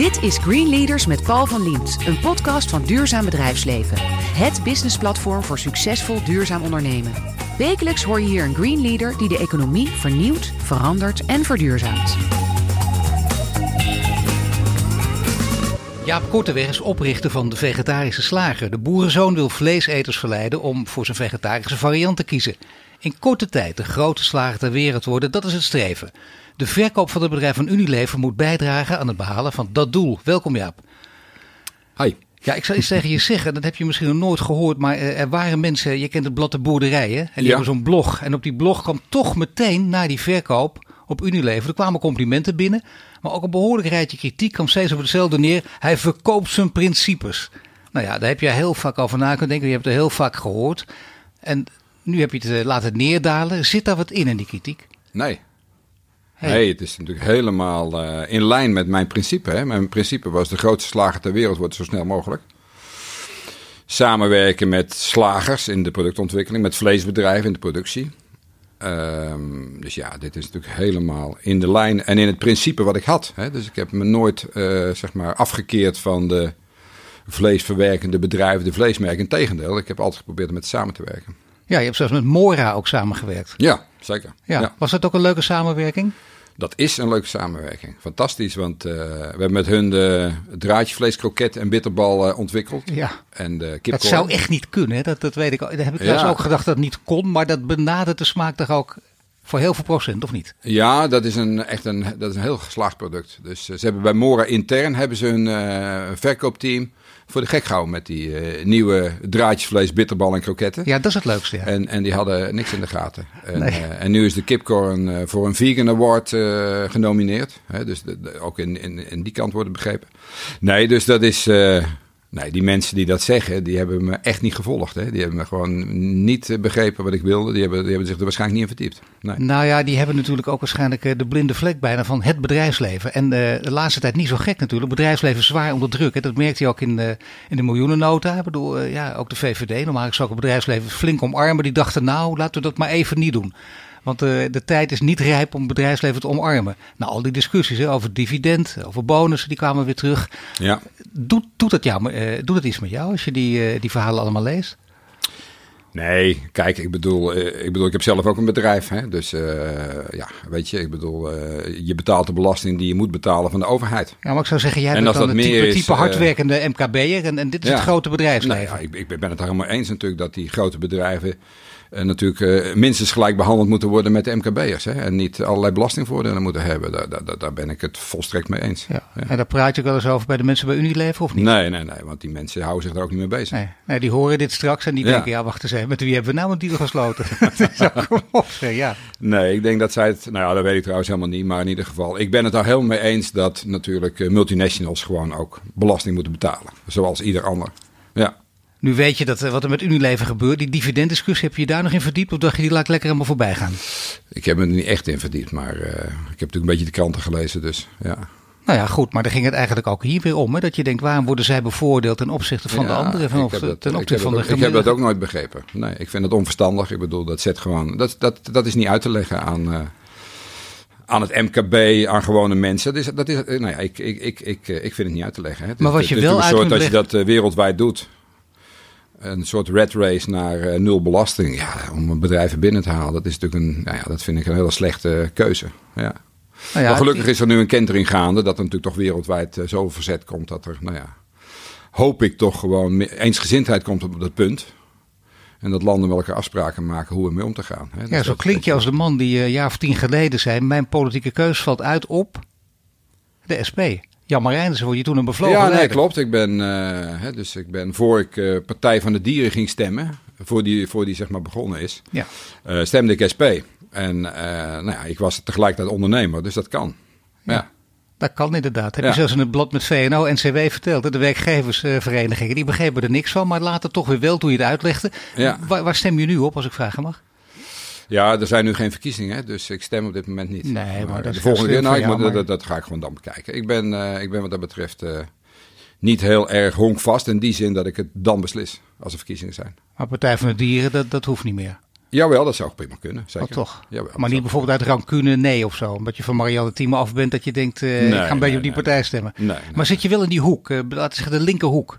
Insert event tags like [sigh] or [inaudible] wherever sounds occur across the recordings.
Dit is Green Leaders met Paul van Liemt, een podcast van Duurzaam Bedrijfsleven. Het businessplatform voor succesvol duurzaam ondernemen. Wekelijks hoor je hier een Green Leader die de economie vernieuwt, verandert en verduurzaamt. Jaap Korteweg is oprichter van de Vegetarische Slager. De boerenzoon wil vleeseters verleiden om voor zijn vegetarische variant te kiezen. In korte tijd de grote slager ter wereld worden, dat is het streven. De verkoop van het bedrijf van Unilever moet bijdragen aan het behalen van dat doel. Welkom Jaap. Hi. Ja, ik zal iets tegen je [laughs] zeggen, dat heb je misschien nog nooit gehoord, maar er waren mensen, je kent het blad de boerderijen, en die Ja. hebben zo'n blog. En op die blog kwam toch meteen na die verkoop op Unilever, er kwamen complimenten binnen, maar ook een behoorlijk rijtje kritiek kwam steeds over hetzelfde neer. Hij verkoopt zijn principes. Nou ja, daar heb je heel vaak over na kunnen denken, je hebt het heel vaak gehoord. En nu heb je het eh, laten neerdalen. Zit daar wat in in die kritiek? Nee. Hey. Nee, het is natuurlijk helemaal eh, in lijn met mijn principe. Hè. Mijn principe was de grootste slager ter wereld wordt zo snel mogelijk. Samenwerken met slagers in de productontwikkeling, met vleesbedrijven in de productie. Ehm, dus ja, dit is natuurlijk helemaal in de lijn en in het principe wat ik had. Hè. Dus ik heb me nooit eh, zeg maar afgekeerd van de vleesverwerkende bedrijven, de vleesmerken. Integendeel, ik heb altijd geprobeerd om met samen te werken. Ja, je hebt zelfs met Mora ook samengewerkt. Ja, zeker. Ja. ja. Was dat ook een leuke samenwerking? Dat is een leuke samenwerking. Fantastisch, want eh, we hebben met hun de draadjevlees, kroket en bitterbal eh, ontwikkeld. Ja. En de Dat zou echt niet kunnen. Hè? Dat, dat weet ik. al. Daar heb ik Ja. ook gedacht dat het niet kon. Maar dat benadert de smaak toch ook voor heel veel procent, of niet? Ja, dat is een, echt een, dat is een heel geslaagd product. Dus eh, ze hebben bij Mora intern hebben ze hun eh, verkoopteam voor de gek gehouden met die eh, nieuwe draadjesvlees, bitterbal en kroketten. Ja, dat is het leukste. Ja. En, en die hadden niks in de gaten. En, Nee. eh, en nu is de kipcorn eh, voor een vegan award genomineerd. Hè, dus de- de- ook in, in, in die kant worden begrepen. Nee, dus dat is... nee, die mensen die dat zeggen, die hebben me echt niet gevolgd. Hè. Die hebben me gewoon niet eh, begrepen wat ik wilde. Die hebben, die hebben zich er waarschijnlijk niet in verdiept. Nee. Nou ja, die hebben natuurlijk ook waarschijnlijk eh, de blinde vlek bijna van het bedrijfsleven. En eh, de laatste tijd niet zo gek natuurlijk. Bedrijfsleven zwaar onder druk. Hè. Dat merkte je ook in de, in de miljoenennota. Ik bedoel, ja, ook de VVD. Normaal zou ik het bedrijfsleven flink omarmen. Die dachten, nou, laten we dat maar even niet doen. Want eh, de tijd is niet rijp om het bedrijfsleven te omarmen. Nou, al die discussies hè, over dividend, over bonussen, die kwamen weer terug. Ja. Doet, doet, het jou, eh, doet het iets met jou als je die, eh, die verhalen allemaal leest? Nee, kijk, ik bedoel, ik bedoel, ik heb zelf ook een bedrijf. Hè? Dus ja, weet je, ik bedoel, je betaalt de belasting die je moet betalen van de overheid. Ja, maar ik zou zeggen, jij En bent dan dat het type, meer is, type hardwerkende MKB'er en, en dit is Ja. het grote bedrijfsleven. ja, ik, ik ben het helemaal eens natuurlijk dat die grote bedrijven natuurlijk eh, minstens gelijk behandeld moeten worden met de MKB'ers. Hè? En niet allerlei belastingvoordelen moeten hebben. Daar, daar, daar ben ik het volstrekt mee eens. Ja. En daar praat je ook wel eens over bij de mensen bij Unilever of niet? Nee, nee, nee, want die mensen houden zich daar ook niet mee bezig. Nee, nee, die horen dit straks en die Ja. denken, ja wacht eens even, met wie hebben we nou een deal gesloten? [laughs] Ja. Nee, ik denk dat zij het. Nou ja, dat weet ik trouwens helemaal niet. Maar in ieder geval, ik ben het daar helemaal mee eens dat natuurlijk eh, multinationals gewoon ook belasting moeten betalen. Zoals ieder ander. Ja. Nu weet je dat, eh, wat er met Unilever gebeurt. Die dividenddiscussie, heb je je daar nog in verdiept? Of dacht je, die laat ik lekker helemaal voorbij gaan? Ik heb me er niet echt in verdiept, maar eh, ik heb natuurlijk een beetje de kranten gelezen. Dus ja. Nou ja, goed, maar daar ging het eigenlijk ook hier weer om. Hè? Dat je denkt, waarom worden zij bevoordeeld ten opzichte van de anderen? Van, dat- ten opzichte van de dat ook- Ik heb dat gemiddelde- ook nooit begrepen. Nee, ik vind het onverstandig. Ik bedoel, dat zet gewoon. Dat, dat, dat is niet uit te leggen aan. eh, aan het MKB, aan gewone mensen. Dat is, dat is, nou ja, ik, ik, ik, ik, ik vind het niet uit te leggen. Hè. Maar wat je wel uit een soort als je dat wereldwijd doet. Een soort red race naar eh, nul belasting. Ja, om bedrijven binnen te halen, dat is natuurlijk een, nou ja, dat vind ik een hele slechte keuze. Ja. Nou ja, maar gelukkig is er nu een kentering gaande, dat er natuurlijk toch wereldwijd eh, zoveel verzet komt dat er, nou ja, hoop ik toch gewoon eensgezindheid komt op dat punt. En dat landen elkaar afspraken maken hoe ermee om te gaan. Hè. Ja, zo klink je als de man die eh, een jaar of tien geleden zei... mijn politieke keus valt uit op de SP. Jan Marijnissen word je toen een bevlogen Ja, nee, leider. klopt. Ik ben, eh, hè, dus ik ben voor ik eh, Partij van de Dieren ging stemmen, voor die, voor die zeg maar begonnen is, Ja. eh, stemde ik SP. En nou ja, ik was tegelijkertijd ondernemer, dus dat kan. Ja. Dat kan inderdaad. Heb Ja. je zelfs in het blad met VNO en CW verteld. hè? De werkgeversverenigingen, die begrepen er niks van. Maar later toch weer wel toen je het uitlegde. Ja. Waar, waar stem je nu op, als ik vragen mag? Ja, er zijn nu geen verkiezingen, dus ik stem op dit moment niet. Nee, maar dat de volgende keer, nou, ik jou, moet- maar- dat, dat ga ik gewoon dan bekijken. Ik ben, eh, ik ben wat dat betreft eh, niet heel erg honkvast in die zin dat ik het dan beslis als er verkiezingen zijn. Maar Partij van de Dieren, dat, dat hoeft niet meer. Jawel, dat zou prima kunnen. Zeker. Oh, toch? Jawel, maar niet bijvoorbeeld uit rancune nee of zo. Omdat je van Marianne Thieme af bent dat je denkt, uh, ik ga een beetje op die partij stemmen. Nee, maar zit je wel in die hoek, laten we zeggen de linkerhoek?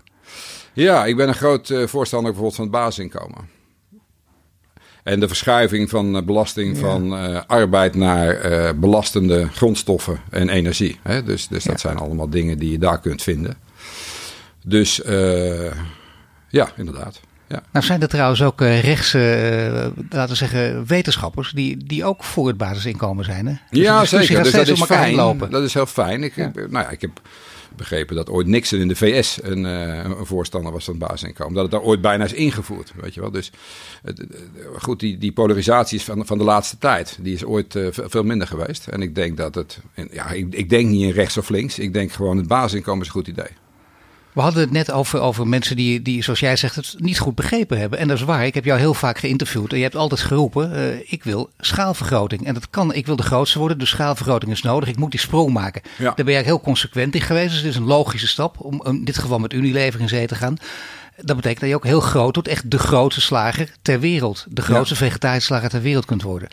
Ja, ik ben een groot voorstander bijvoorbeeld van het basisinkomen. En de verschuiving van belasting ja. van arbeid naar belastende grondstoffen en energie. Hè? Dus, dus dat zijn allemaal dingen die je daar kunt vinden. Dus ja, inderdaad. Ja. Nou zijn er trouwens ook rechtse, laten we zeggen, wetenschappers die, die ook voor het basisinkomen zijn. Hè? Dus ja, zeker. Dus dat is fijn. Lopen. Dat is heel fijn. Ik, nou ja, ik heb begrepen dat ooit Nixon in de VS een, uh, een voorstander was van het basisinkomen. Dat het daar ooit bijna is ingevoerd, weet je wel. Dus goed, die, die polarisatie is van, van de laatste tijd. Die is ooit veel minder geweest. En ik denk dat het, ja, ik, ik denk niet in rechts of links. Ik denk gewoon het basisinkomen is een goed idee. We hadden het net over, over mensen die, die, zoals jij zegt, het niet goed begrepen hebben. En dat is waar. Ik heb jou heel vaak geïnterviewd. En je hebt altijd geroepen, uh, ik wil schaalvergroting. En dat kan, ik wil de grootste worden, dus schaalvergroting is nodig. Ik moet die sprong maken. Ja. Daar ben je eigenlijk heel consequent in geweest. Dus het is een logische stap om in dit geval met Unilever in zee te gaan. Dat betekent dat je ook heel groot wordt. Echt de grootste slager ter wereld. De grootste ja. vegetarische slager ter wereld kunt worden.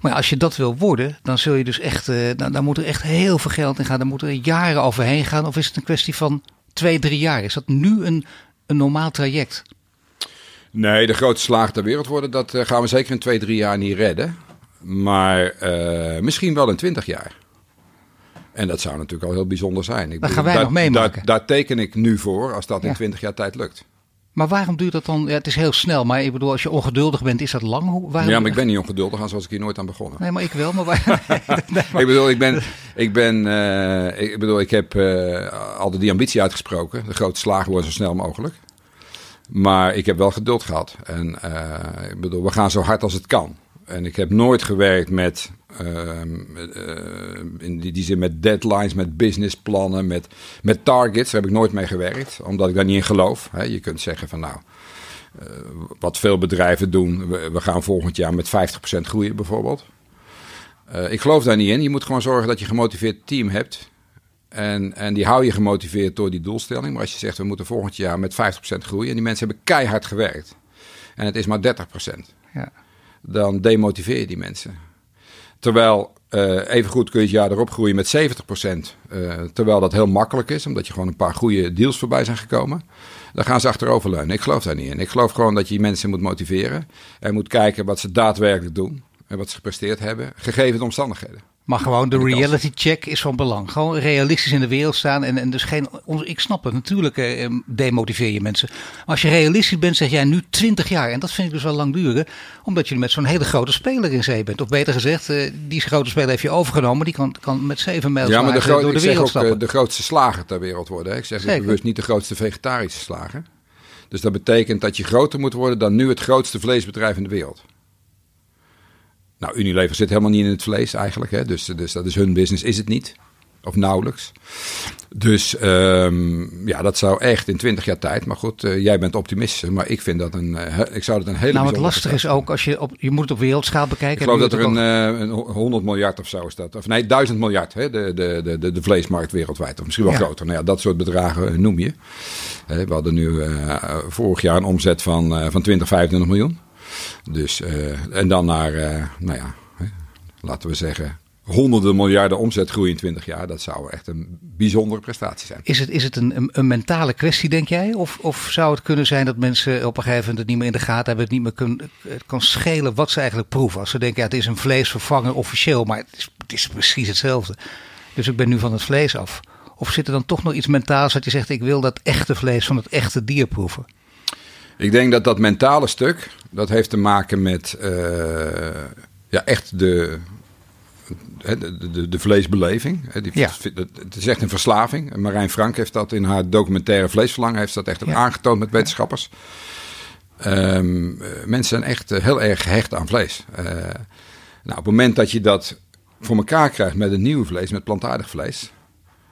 Maar als je dat wil worden, dan zul je dus echt, uh, dan, dan moet er echt heel veel geld in gaan. Dan moeten er jaren overheen gaan. Of is het een kwestie van twee, drie jaar. Is dat nu een, een normaal traject? Nee, de grootste slager ter wereld worden, dat uh, gaan we zeker in twee, drie jaar niet redden. Maar uh, misschien wel in twintig jaar. En dat zou natuurlijk al heel bijzonder zijn. Ik dat gaan wij daar, nog meemaken. Daar, daar, teken ik nu voor, als dat ja. in twintig jaar tijd lukt. Maar waarom duurt dat dan? Ja, het is heel snel, maar ik bedoel, als je ongeduldig bent, is dat lang? Waarom... Ja, maar ik ben niet ongeduldig, anders was ik hier nooit aan begonnen. Nee, maar ik wel. Maar, waar... [laughs] nee, maar... ik bedoel, ik ben, ik ben, uh, ik bedoel, ik heb uh, altijd die ambitie uitgesproken, de grote slagen worden zo snel mogelijk. Maar ik heb wel geduld gehad. En uh, ik bedoel, we gaan zo hard als het kan. En ik heb nooit gewerkt met, uh, uh, in die, die, zin met deadlines, met businessplannen, met, met targets. Daar heb ik nooit mee gewerkt, omdat ik daar niet in geloof. Hè. Je kunt zeggen van nou, uh, wat veel bedrijven doen, we, we, gaan volgend jaar met 50% groeien bijvoorbeeld. ik geloof daar niet in. Je moet gewoon zorgen dat je een gemotiveerd team hebt. En, en die hou je gemotiveerd door die doelstelling. Maar als je zegt we moeten volgend jaar met 50% groeien en die mensen hebben keihard gewerkt. En het is maar 30%. Ja dan demotiveer je die mensen. Terwijl uh, evengoed kun je het jaar erop groeien met 70%. Uh, terwijl dat heel makkelijk is, omdat je gewoon een paar goede deals voorbij zijn gekomen. Dan gaan ze achteroverleunen. Ik geloof daar niet in. Ik geloof gewoon dat je mensen moet motiveren. En moet kijken wat ze daadwerkelijk doen. En wat ze gepresteerd hebben, gegeven de omstandigheden. Maar gewoon de reality check is van belang. Gewoon realistisch in de wereld staan. En, en dus geen. Ik snap het, natuurlijk eh, demotiveer je mensen. Maar als je realistisch bent, zeg jij nu 20 jaar. En dat vind ik dus wel lang duren. Omdat je met zo'n hele grote speler in zee bent. Of beter gezegd, eh, die grote speler heeft je overgenomen. Die kan, kan met zeven mijl ja, maar de door de wereld ook, de grootste slager ter wereld worden. Hè? Ik zeg Zeker. bewust niet de grootste vegetarische slager. Dus dat betekent dat je groter moet worden dan nu het grootste vleesbedrijf in de wereld. Nou, Unilever zit helemaal niet in het vlees eigenlijk. Hè? Dus, dus dat is hun business, is het niet. Of nauwelijks. Dus um, ja, dat zou echt in 20 jaar tijd. Maar goed, uh, jij bent optimist. Maar ik vind dat een. Uh, ik zou dat een hele. Nou, wat lastig is ook als je op. Je moet het op wereldschaal bekijken. Ik geloof dat er een, uh, een 100 miljard of zo is dat. Of nee, 1000 miljard. Hè, de, de, de, de vleesmarkt wereldwijd. Of misschien wel ja. groter. Nou ja, dat soort bedragen noem je. we hadden nu vorig jaar een omzet van, van 20, 25 miljoen. Dus, uh, en dan naar, uh, nou ja, hè, laten we zeggen, honderden miljarden omzetgroei in 20 jaar. Dat zou echt een bijzondere prestatie zijn. Is het, is het een, een, mentale kwestie, denk jij? Of, of zou het kunnen zijn dat mensen op een gegeven moment het niet meer in de gaten hebben, het niet meer kun, het kan schelen wat ze eigenlijk proeven? Als ze denken, ja, het is een vleesvervanger officieel, maar het is, het is precies hetzelfde. Dus ik ben nu van het vlees af. Of zit er dan toch nog iets mentaals dat je zegt, ik wil dat echte vlees van het echte dier proeven? Ik denk dat dat mentale stuk, dat heeft te maken met uh, ja, echt de, de, de, de vleesbeleving. Die, ja. Het is echt een verslaving. Marijn Frank heeft dat in haar documentaire Vleesverlangen heeft dat echt ja. aangetoond met wetenschappers. Um, mensen zijn echt heel erg gehecht aan vlees. Uh, nou, op het moment dat je dat voor elkaar krijgt met een nieuw vlees, met plantaardig vlees,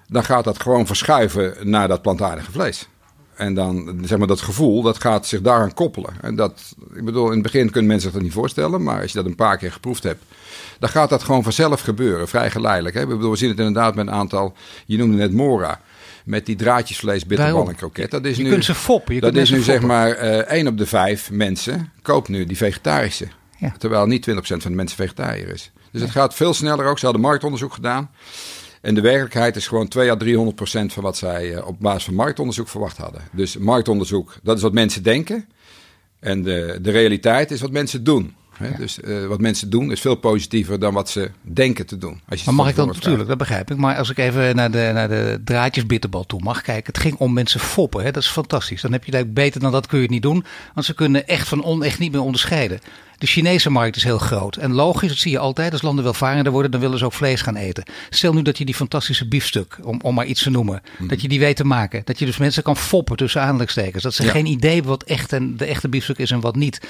dan gaat dat gewoon verschuiven naar dat plantaardige vlees. En dan, zeg maar, dat gevoel, dat gaat zich daaraan koppelen. En dat, ik bedoel, in het begin kunnen mensen zich dat niet voorstellen, maar als je dat een paar keer geproefd hebt, dan gaat dat gewoon vanzelf gebeuren, vrij geleidelijk. Hè? Ik bedoel, we zien het inderdaad met een aantal, je noemde net Mora, met die draadjesvlees, bitterbal en kroket. Dat is je nu, kunt ze foppen. Je dat is nu foppen. zeg maar uh, één op de vijf mensen koopt nu die vegetarische Ja. Terwijl niet 20% van de mensen vegetariër is. Dus het gaat veel sneller ook. Ze hadden marktonderzoek gedaan. En de werkelijkheid is gewoon 2 à 300 procent van wat zij eh, op basis van marktonderzoek verwacht hadden. Dus marktonderzoek, dat is wat mensen denken. En de, de realiteit is wat mensen doen. Hè? Dus eh, wat mensen doen is veel positiever dan wat ze denken te doen. Als je Maar mag ik dan natuurlijk, dat begrijp ik. Maar als ik even naar de, naar de draadjes bitterbal toe mag kijken. Het ging om mensen foppen. Hè? Dat is fantastisch. Dan heb je dat beter dan dat kun je het niet doen. Want ze kunnen echt van onecht niet meer onderscheiden. De Chinese markt is heel groot. En logisch, dat zie je altijd. Als landen welvarender worden, dan willen ze ook vlees gaan eten. Stel nu dat je die fantastische biefstuk, om, om maar iets te noemen, dat je die weet te maken. Dat je dus mensen kan foppen tussen aanhalingstekens. Dat ze Ja. geen idee hebben wat echt en de echte biefstuk is en wat niet.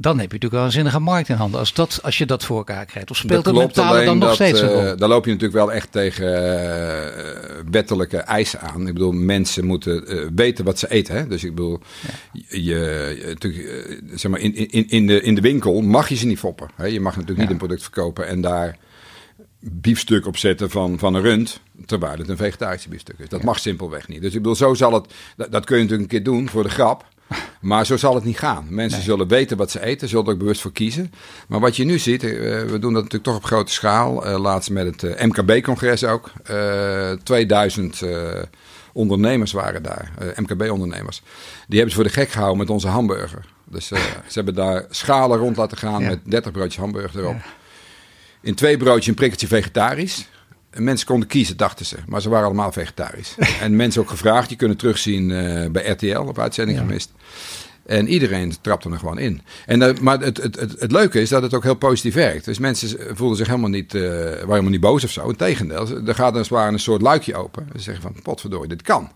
Dan heb je natuurlijk wel een zinnige markt in handen. Als, dat, als je dat voor elkaar krijgt. Of speelt het mentale dan nog steeds een eh? Daar loop je natuurlijk wel echt tegen eh, wettelijke eisen aan. Ik bedoel, mensen moeten eh, weten wat ze eten. Hè? Dus ik bedoel, je, je- zeg maar, in, in, in, de, in de winkel mag je ze niet foppen. Hè? Je mag natuurlijk niet een product verkopen en daar biefstuk op zetten van, van een rund, terwijl het een vegetarische biefstuk is. Dat mag simpelweg niet. Dus ik bedoel, zo zal het, dat, dat kun je natuurlijk een keer doen voor de grap. [laughs] Maar zo zal het niet gaan. Mensen zullen weten wat ze eten, zullen er ook bewust voor kiezen. Maar wat je nu ziet, eh, we doen dat natuurlijk toch op grote schaal. eh, laatst met het eh, MKB-congres ook. Eh 2000 eh, ondernemers waren daar, MKB-ondernemers. Die hebben ze voor de gek gehouden met onze hamburger. Dus [laughs] ze hebben daar schalen rond laten gaan Ja. met 30 broodjes hamburger erop. In twee broodjes een prikkeltje vegetarisch. En mensen konden kiezen, dachten ze. Maar ze waren allemaal vegetarisch. [laughs] en mensen ook gevraagd. Je kunt het terugzien eh, bij RTL op uitzending gemist. En iedereen trapte er gewoon in. En, maar het, het, het, het leuke is dat het ook heel positief werkt. Dus mensen voelden zich helemaal niet, eh waren helemaal niet boos of zo. Integendeel, er gaat als het ware een soort luikje open. Ze zeggen van, potverdorie, dit kan.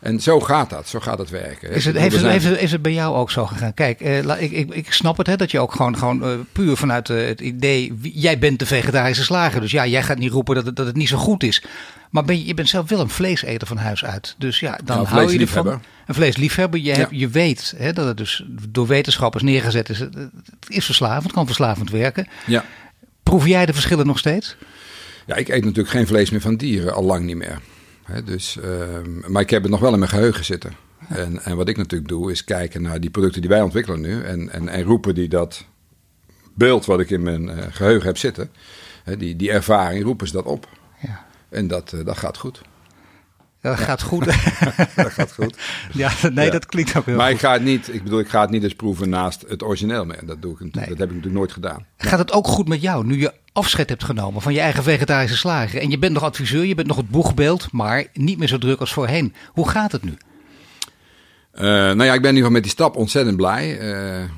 En zo gaat dat, zo gaat het werken. Is het, heeft, het, heeft, het, is het bij jou ook zo gegaan? Kijk, eh, ik, ik, ik snap het hè, dat je ook gewoon, gewoon eh, puur vanuit eh, het idee... wie- jij bent de vegetarische slager, dus ja, jij gaat niet roepen dat het, dat het niet zo goed is. Maar ben je, je bent zelf wel een vleeseter van huis uit. Dus ja, dan Ja, hou je ervan. Een vleesliefhebber. Je, Ja. hebt, je weet hè, dat het dus door wetenschappers neergezet is. Het, het is verslavend, kan verslavend werken. Ja. Proef jij de verschillen nog steeds? Ja, ik eet natuurlijk geen vlees meer van dieren, al lang niet meer. Hè, dus, ehm, maar ik heb het nog wel in mijn geheugen zitten. En, en wat ik natuurlijk doe, is kijken naar die producten die wij ontwikkelen nu. En, en, en roepen die dat beeld wat ik in mijn eh, geheugen heb zitten, hè, die, die ervaring, roepen ze dat op. Ja. En dat, eh, dat gaat goed. Dat gaat goed. [laughs] Dat gaat goed. ja, nee, Ja. dat klinkt ook heel Maar goed. ik ga het niet, ik bedoel, ik ga het niet eens proeven naast het origineel meer. Dat, doe ik, natuurlijk- Nee. dat heb ik natuurlijk nooit gedaan. Gaat het ook goed met jou nu je afscheid hebt genomen van je eigen vegetarische slager? En je bent nog adviseur, je bent nog het boegbeeld, maar niet meer zo druk als voorheen. Hoe gaat het nu? Eh, nou ja, ik ben in ieder geval met die stap ontzettend blij. Eh, eh,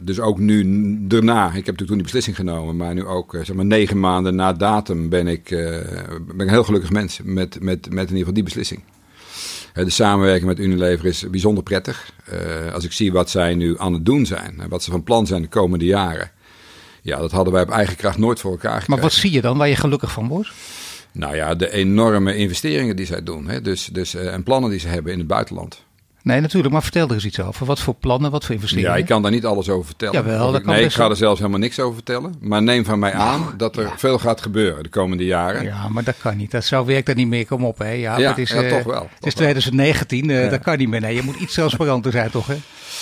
dus ook nu daarna, ik heb natuurlijk toen die beslissing genomen, maar nu ook zeg maar negen maanden na datum ben ik, ben ik een heel gelukkig mens met, met, met in ieder geval die beslissing. De samenwerking met Unilever is bijzonder prettig. Als ik zie wat zij nu aan het doen zijn en wat ze van plan zijn de komende jaren. Ja, dat hadden wij op eigen kracht nooit voor elkaar gekregen. Maar wat zie je dan waar je gelukkig van wordt? Nou ja, de enorme investeringen die zij doen. Hè? Dus, dus, eh, en plannen die ze hebben in het buitenland. Nee, natuurlijk, maar vertel er eens iets over. Wat voor plannen, wat voor investeringen? Ja, ik kan daar niet alles over vertellen. Jawel, dat kan nee, ik ga wel. er zelfs helemaal niks over vertellen. Maar neem van mij aan dat er veel gaat gebeuren de komende jaren. Ja, maar dat kan niet. Dat zo werkt dat niet meer. Kom op, hè. Ja, Ja, het is, ja, eh, toch wel, Het toch is wel. 2019, eh, Ja. dat kan niet meer. Nee, je moet iets transparanter zijn, toch, hè?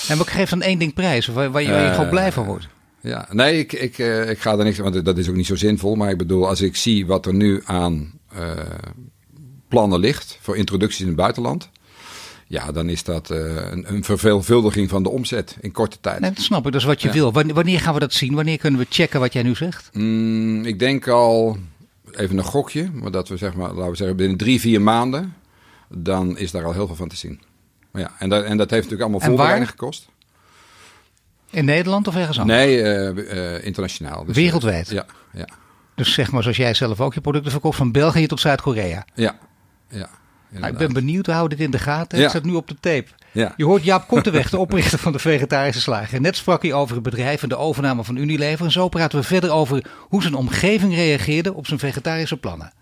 En maar geef dan één ding prijs, waar, waar je, waar je Eh, gewoon blij van wordt. Ja, nee, ik, ik, eh, ik ga er niks want dat is ook niet zo zinvol. Maar ik bedoel, als ik zie wat er nu aan eh, plannen ligt voor introducties in het buitenland. Ja, dan is dat eh, een, een verveelvuldiging van de omzet in korte tijd. Nee, dat snap ik. Dat is wat je Ja. wil. Wanneer, gaan we dat zien? Wanneer kunnen we checken wat jij nu zegt? Mm, ik denk al, even een gokje, maar dat we zeg maar, laten we zeggen, binnen drie, vier maanden, dan is daar al heel veel van te zien. Maar ja, en, dat, en dat heeft natuurlijk allemaal voorbereiding gekost. In Nederland of ergens anders? Nee, eh, eh, internationaal. Dus, eh, Wereldwijd? ja, ja, Dus zeg maar zoals jij zelf ook je producten verkoopt van België tot Zuid-Korea. ja. ja Nou, ik ben benieuwd, hou dit in de gaten. Ja. Het staat nu op de tape. Ja. Je hoort Jaap Korteweg, de oprichter van de vegetarische slager. Net sprak hij over het bedrijf en de overname van Unilever. En zo praten we verder over hoe zijn omgeving reageerde op zijn vegetarische plannen.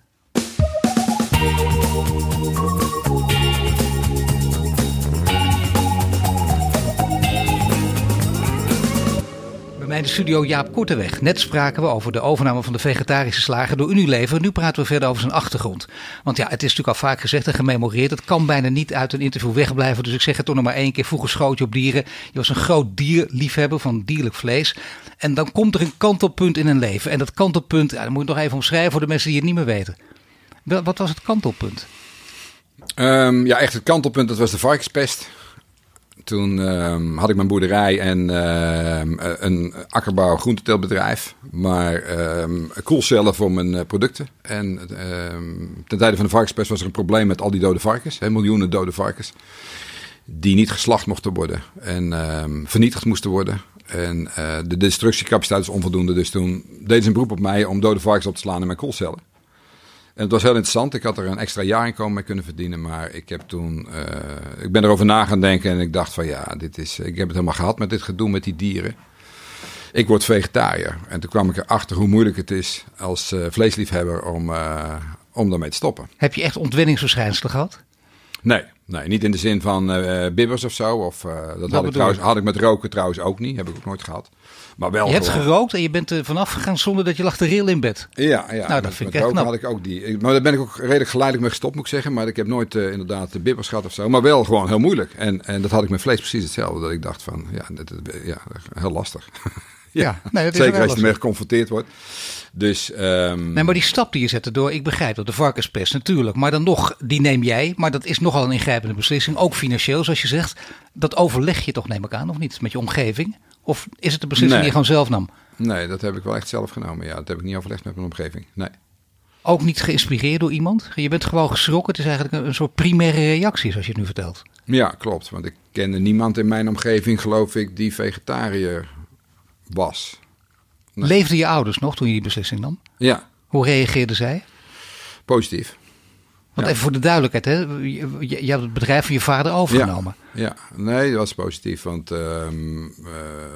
De studio Jaap Korteweg. Net spraken we over de overname van de vegetarische slager door Unilever. Nu praten we verder over zijn achtergrond. Want ja, het is natuurlijk al vaak gezegd en gememoreerd. Het kan bijna niet uit een interview wegblijven. Dus ik zeg het toch nog maar één keer. Vroeger schoot je op dieren. Je was een groot dierliefhebber van dierlijk vlees. En dan komt er een kantelpunt in een leven. En dat kantelpunt, ja, dat moet ik nog even omschrijven voor de mensen die het niet meer weten. Wat was het kantelpunt? Um, ja, echt het kantelpunt, dat was de varkenspest. Toen um, had ik mijn boerderij en uh, een akkerbouw groenteteelbedrijf. Maar um, koelcellen voor mijn uh, producten. En ten tijde van de varkenspest was er een probleem met al die dode varkens. Hè, miljoenen dode varkens. Die niet geslacht mochten worden. En vernietigd moesten worden. En uh, de destructiecapaciteit is onvoldoende. Dus toen deden ze een beroep op mij om dode varkens op te slaan in mijn koelcellen. En het was heel interessant. Ik had er een extra jaarinkomen mee kunnen verdienen. Maar ik heb toen. Uh, ik ben erover na gaan denken. En ik dacht van ja, dit is. Ik heb het helemaal gehad met dit gedoe met die dieren. Ik word vegetariër. En toen kwam ik erachter hoe moeilijk het is als uh, vleesliefhebber om, uh, om daarmee te stoppen. Heb je echt ontwenningsverschijnselen gehad? Nee, nee, niet in de zin van bibbers of zo. Of, dat had ik, trouwens, had ik met roken trouwens ook niet. Heb ik ook nooit gehad. Maar wel je hebt gerookt en je bent er vanaf gegaan zonder dat je lag te rillen in bed. Ja, ja. Nou, dat vind ik echt knap. had ik ook die. Maar daar ben ik ook redelijk geleidelijk mee gestopt, moet ik zeggen. Maar ik heb nooit uh, inderdaad de bibbers gehad of zo. Maar wel gewoon heel moeilijk. En, en dat had ik met vlees precies hetzelfde. Dat ik dacht van, ja, dat, ja heel lastig. [laughs] ja, nee, dat is zeker als je ermee geconfronteerd wordt. Dus, um... Nee, maar die stap die je zette door, ik begrijp dat de varkenspest natuurlijk. Maar dan nog, die neem jij. Maar dat is nogal een ingrijpende beslissing. Ook financieel, zoals je zegt. Dat overleg je toch, neem ik aan, of niet? Met je omgeving? Of is het de beslissing nee. die je gewoon zelf nam? Nee, dat heb ik wel echt zelf genomen. Ja, dat heb ik niet overlegd met mijn omgeving. Nee. Ook niet geïnspireerd door iemand? Je bent gewoon geschrokken. Het is eigenlijk een, soort primaire reactie, zoals je het nu vertelt. Ja, klopt. Want ik kende niemand in mijn omgeving, geloof ik, die vegetariër was. Nee. Leefden je ouders nog toen je die beslissing nam? Ja. Hoe reageerden zij? Positief. Want even voor de duidelijkheid, hè? Je, je, hebt het bedrijf van je vader overgenomen. Ja, ja. nee, dat was positief. Want uh, uh,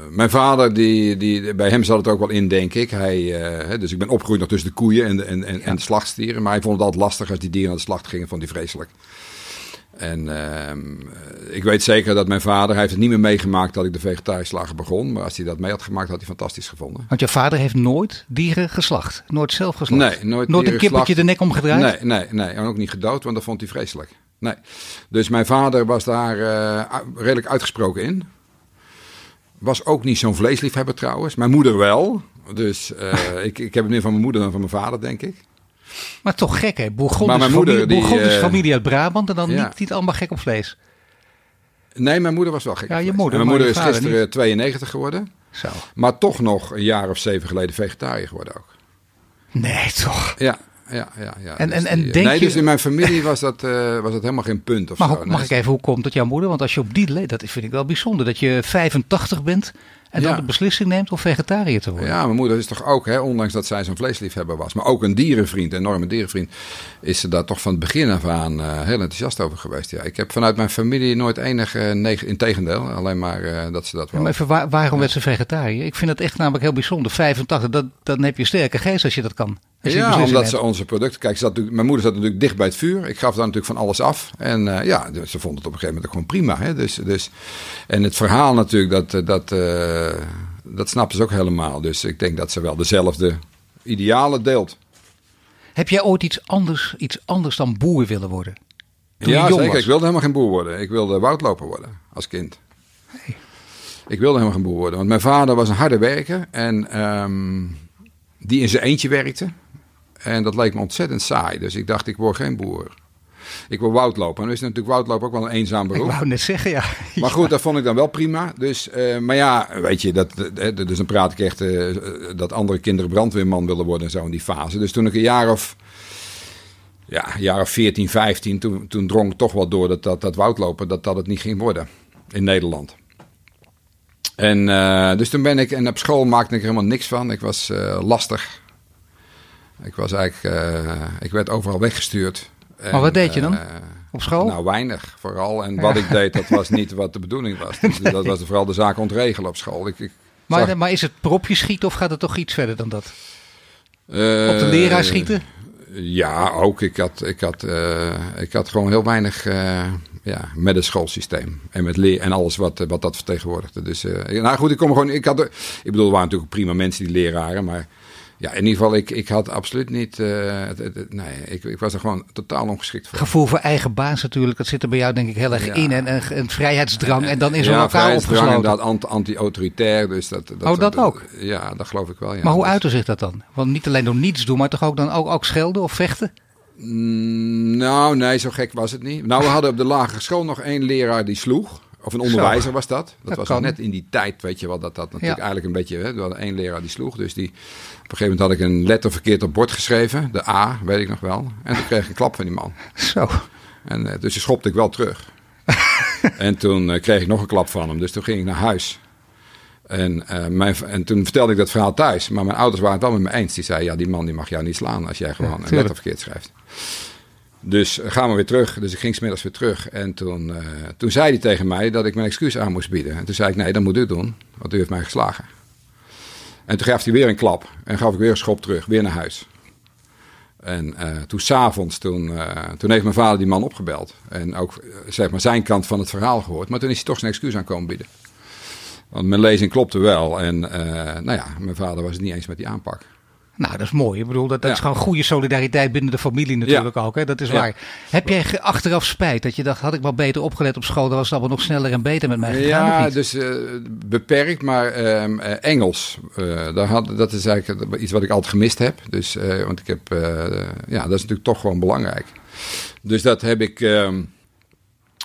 mijn vader, die, die, bij hem zat het ook wel in, denk ik. Hij, uh, dus ik ben opgegroeid nog tussen de koeien en de, en, en, ja. en de slachtstieren. Maar hij vond het altijd lastig als die dieren naar de slacht gingen, vond hij vreselijk. En uh, ik weet zeker dat mijn vader, hij heeft het niet meer meegemaakt dat ik de vegetarische slager begon. Maar als hij dat mee had gemaakt, had hij fantastisch gevonden. Want je vader heeft nooit dieren geslacht? Nooit zelf geslacht? Nee, nooit Nooit een kippertje de nek omgedraaid? Nee, nee, nee. En ook niet gedood, want dat vond hij vreselijk. Nee. Dus mijn vader was daar uh, redelijk uitgesproken in. Was ook niet zo'n vleesliefhebber trouwens. Mijn moeder wel. Dus uh, [laughs] ik, ik heb het meer van mijn moeder dan van mijn vader, denk ik. Maar toch gek, hè? Bourgondische familie, uh, familie uit Brabant en dan ja. niet, niet allemaal gek op vlees. Nee, mijn moeder was wel gek. Ja, je moeder. En mijn moeder is gisteren niet. 92 geworden. Zo. Maar toch nog een jaar of zeven geleden vegetariër geworden ook. Nee, toch? Ja, ja, ja. ja. En, dus en, en die, denk nee, je... dus in mijn familie was dat, uh, was dat helemaal geen punt of mag, zo. Mag nee, ik even, hoe komt het jouw moeder? Want als je op die leeftijd, dat vind ik wel bijzonder, dat je 85 bent en dan Ja. de beslissing neemt om vegetariër te worden. Ja, mijn moeder is toch ook, hè, ondanks dat zij zo'n vleesliefhebber was, maar ook een dierenvriend, een enorme dierenvriend, is ze daar toch van het begin af aan uh, heel enthousiast over geweest. Ja, ik heb vanuit mijn familie nooit enige, neg- in tegendeel, alleen maar uh, dat ze dat Ja, wel. maar even, waar- waarom werd ze vegetariër? Ik vind het echt namelijk heel bijzonder. 85, dat, dan heb je sterke geest als je dat kan. Ja, omdat ze onze producten. Kijk, ze zat natuurlijk, mijn moeder zat natuurlijk dicht bij het vuur. Ik gaf daar natuurlijk van alles af. En uh, ja, ze vond het op een gegeven moment ook gewoon prima. Hè? Dus, dus, en het verhaal natuurlijk, dat, eh, dat, uh, dat snapt ze ook helemaal. Dus ik denk dat ze wel dezelfde idealen deelt. Heb jij ooit iets anders, iets anders dan boer willen worden? Toen ja, zeker. was? Ik wilde helemaal geen boer worden. Ik wilde woudloper worden als kind. Ik wilde helemaal geen boer worden. Want mijn vader was een harde werker. En um, die in zijn eentje werkte. En dat leek me ontzettend saai. Dus ik dacht, ik word geen boer. Ik wil woudlopen. En dan is natuurlijk woudlopen ook wel een eenzaam Ik beroep. wou net zeggen, ja. [laughs] Maar goed, dat vond ik dan wel prima. Dus, uh, maar ja, weet je, dat, uh, dus dan praat ik echt uh, dat andere kinderen brandweerman willen worden en zo in die fase. Dus toen ik een jaar of, ja, een jaar of 14, 15, toen, toen drong ik toch wel door dat, dat, dat woudlopen, dat dat het niet ging worden in Nederland. En uh, dus toen ben ik, en op school maakte ik er helemaal niks van. Ik was lastig. Ik was eigenlijk, uh, ik werd overal weggestuurd. En, maar wat deed je dan? Uh, op school? Nou, weinig vooral. En wat ja. ik deed, dat was [laughs] niet wat de bedoeling was. Dus nee. Dat was vooral de zaak ontregelen op school. Ik, ik maar, zag... maar is het propje schieten of gaat het toch iets verder dan dat? Uh, op de leraar schieten? Ja, ook. Ik had, ik had, uh, ik had gewoon heel weinig. Uh, ja, met het schoolsysteem. En met leer en alles wat, wat dat vertegenwoordigde. Dus, uh, nou goed, ik kom gewoon. Ik, had, ik bedoel, er waren natuurlijk prima mensen die leraren, maar ja, in ieder geval, ik, ik had absoluut niet. Uh, het, nee, ik, ik was er gewoon totaal ongeschikt voor. Gevoel voor eigen baas natuurlijk, dat zit er bij jou denk ik heel erg in. En een, vrijheidsdrang en dan is er ja, elkaar opgesloten. inderdaad anti-autoritair. Dus dat, dat, oh, dat, ook? Ja, dat geloof ik wel. Ja. Maar hoe uitte zich dat dan? Want niet alleen door niets doen, maar toch ook dan ook, ook schelden of vechten? Mm, nou, nee, zo gek was het niet. Nou, we hadden op de lagere school nog één leraar die sloeg. Of een onderwijzer was dat. Dat, was net in die tijd, weet je wel, dat dat natuurlijk eigenlijk een beetje... Hè, we hadden één leraar die sloeg, dus die... Op een gegeven moment had ik een letter verkeerd op bord geschreven. De A, weet ik nog wel. En toen kreeg ik een klap van die man. Zo. En uh, dus die schopte ik wel terug. [laughs] en toen uh, kreeg ik nog een klap van hem. Dus toen ging ik naar huis. En, uh, mijn, en toen vertelde ik dat verhaal thuis. Maar mijn ouders waren het wel met me eens. Die zeiden, ja, die man die mag jou niet slaan als jij gewoon ja, een letter verkeerd schrijft. Dus gaan we weer terug. Dus ik ging smiddags weer terug. En toen, uh, toen zei hij tegen mij dat ik mijn excuus aan moest bieden. En toen zei ik, nee, dat moet u doen. Want u heeft mij geslagen. En toen gaf hij weer een klap. En gaf ik weer een schop terug. Weer naar huis. En uh, toen s'avonds, toen, uh, toen heeft mijn vader die man opgebeld. En ook zeg maar zijn kant van het verhaal gehoord. Maar toen is hij toch zijn excuus aan komen bieden. Want mijn lezing klopte wel. En nou ja, mijn vader was het niet eens met die aanpak. Nou, dat is mooi. Ik bedoel, dat, dat is gewoon goede solidariteit binnen de familie natuurlijk ook. Hè? Dat is waar. Heb jij achteraf spijt dat je dacht, had ik wel beter opgelet op school, dan was het allemaal nog sneller en beter met mij gegaan? Ja, dus uh, beperkt, maar uh, Engels. Uh, daar had, dat is eigenlijk iets wat ik altijd gemist heb. Dus, want ik heb, ja, dat is natuurlijk toch gewoon belangrijk. Dus dat heb ik. Ehm,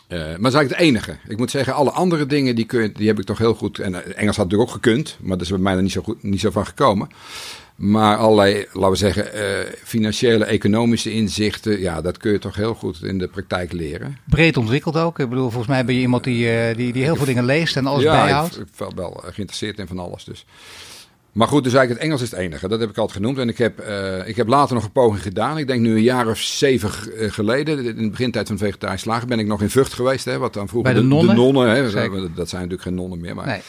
maar dat is eigenlijk het enige. Ik moet zeggen, alle andere dingen die, kun die heb ik toch heel goed. En Engels had natuurlijk ook gekund, maar dat is bij mij er niet zo, goed, niet zo van gekomen. Maar allerlei, laten we zeggen, uh, financiële, economische inzichten, ja, dat kun je toch heel goed in de praktijk leren. Breed ontwikkeld ook. Ik bedoel, volgens mij ben je iemand die, uh, die, die heel veel dingen leest en alles ja, bijhoudt. ik ben wel geïnteresseerd in van alles. Dus. Maar goed, dus eigenlijk het Engels is het enige. Dat heb ik altijd genoemd. En ik heb, uh, ik heb later nog een poging gedaan. Ik denk nu een jaar of zeven geleden, in de begintijd van vegetarisch slagen, ben ik nog in Vught geweest. Hè, wat dan vroeger Bij de nonnen? De, nonnen hè, dat zijn natuurlijk geen nonnen meer. Maar nee.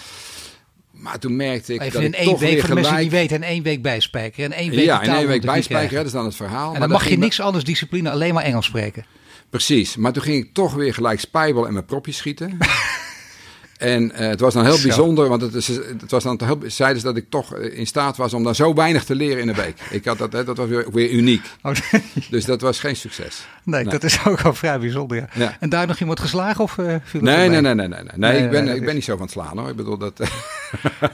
Maar toen merkte ik Even dat in één week, voor de mensen die weten, in één week bijspijkeren. En één week ja, in één week bijspijkeren, dat is dan het verhaal. En dan mag je niks anders discipline, alleen maar Engels spreken. Precies, maar toen ging ik toch weer gelijk spijbel en mijn propjes schieten. [laughs] En uh, het was dan heel bijzonder, want het, het was dan heel, zeiden ze dat ik toch eh, in staat was om dan zo weinig te leren in een week. Ik had dat, dat was weer, weer uniek. Oh, [laughs] dus dat was geen succes. Nee, dat is [laughs] ook al vrij bijzonder. Ja. En daar nog iemand geslagen of viel nee, nee, nee, nee, nee, nee, nee. ik ben, ik ben niet zo van het slaan hoor. Ik bedoel dat. [laughs]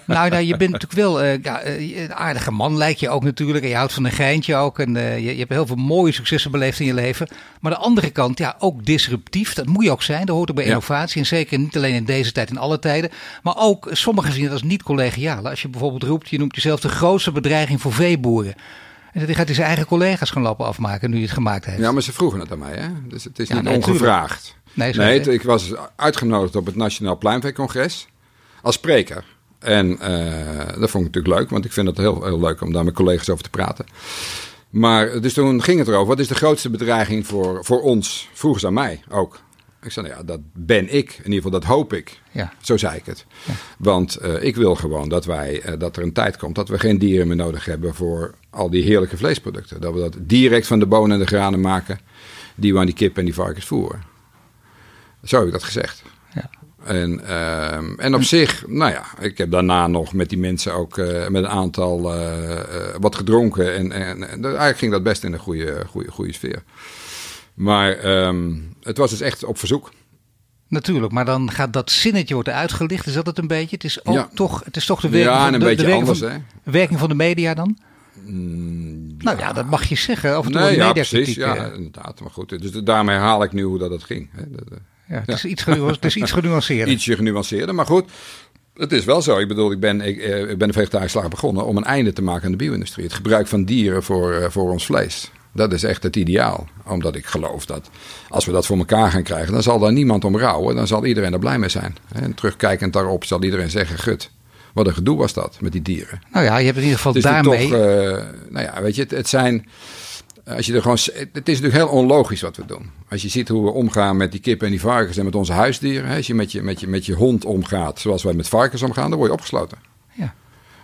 nou, nou, je bent natuurlijk wel uh, ja, een aardige man, lijkt je ook natuurlijk. En je houdt van een geintje ook. En je, je, hebt heel veel mooie successen beleefd in je leven. Maar de andere kant, ja, ook disruptief. Dat moet je ook zijn. Dat hoort ook bij innovatie. En zeker niet alleen in deze tijd, in alle tijden. Maar ook sommigen zien het als niet collegiale. Als je bijvoorbeeld roept, je noemt jezelf de grootste bedreiging voor veeboeren. En dan gaat hij zijn eigen collega's gaan lopen afmaken nu hij het gemaakt heeft. Ja, maar ze vroegen het aan mij, hè? Dus het is ja, niet nee, ongevraagd. Nee, nee ik was uitgenodigd op het Nationaal Pluimveecongres als spreker. En uh, dat vond ik natuurlijk leuk, want ik vind het heel, heel leuk om daar met collega's over te praten. Maar dus toen ging het erover, wat is de grootste bedreiging voor, voor ons? Vroegen ze aan mij ook. Ik zei, nou ja, dat ben ik. In ieder geval, dat hoop ik. Ja. Zo zei ik het. Ja. Want uh, ik wil gewoon dat, wij, uh, dat er een tijd komt dat we geen dieren meer nodig hebben voor al die heerlijke vleesproducten. Dat we dat direct van de bonen en de granen maken die we aan die kip en die varkens voeren. Zo heb ik dat gezegd. Ja. En, uh, en op zich, nou ja, ik heb daarna nog met die mensen ook uh, met een aantal wat gedronken. En, en, en, eigenlijk ging dat best in een goede, goede, goede sfeer. Maar um, het was dus echt op verzoek. Natuurlijk, maar dan gaat dat zinnetje worden uitgelicht. Is dat het een beetje? Het is ook ja. toch, het is toch de werking, ja, van, een de, anders, van, hè? werking van de media dan? Mm, nou ja, dat mag je zeggen. Of nee, ja, precies. Ja, inderdaad. Maar goed, dus daarmee haal ik nu hoe dat het ging. Hè. Dat, ja, het, Is iets het is iets genuanceerder. [laughs] Ietsje genuanceerder, maar goed. Het is wel zo. Ik bedoel, ik ben, ik, ik ben de vegetarische slag begonnen om een einde te maken aan de bio-industrie. Het gebruik van dieren voor, voor ons vlees. Dat is echt het ideaal. Omdat ik geloof dat als we dat voor elkaar gaan krijgen, dan zal daar niemand om rouwen. Dan zal iedereen er blij mee zijn. En terugkijkend daarop zal iedereen zeggen: Gut, wat een gedoe was dat met die dieren. Nou ja, je hebt in ieder geval daarmee. Toch, uh, nou ja, weet je, het, het, zijn. Als je er gewoon, het is natuurlijk heel onlogisch wat we doen. Als je ziet hoe we omgaan met die kippen en die varkens en met onze huisdieren. Als je met je, met je, met je hond omgaat zoals wij met varkens omgaan, dan word je opgesloten.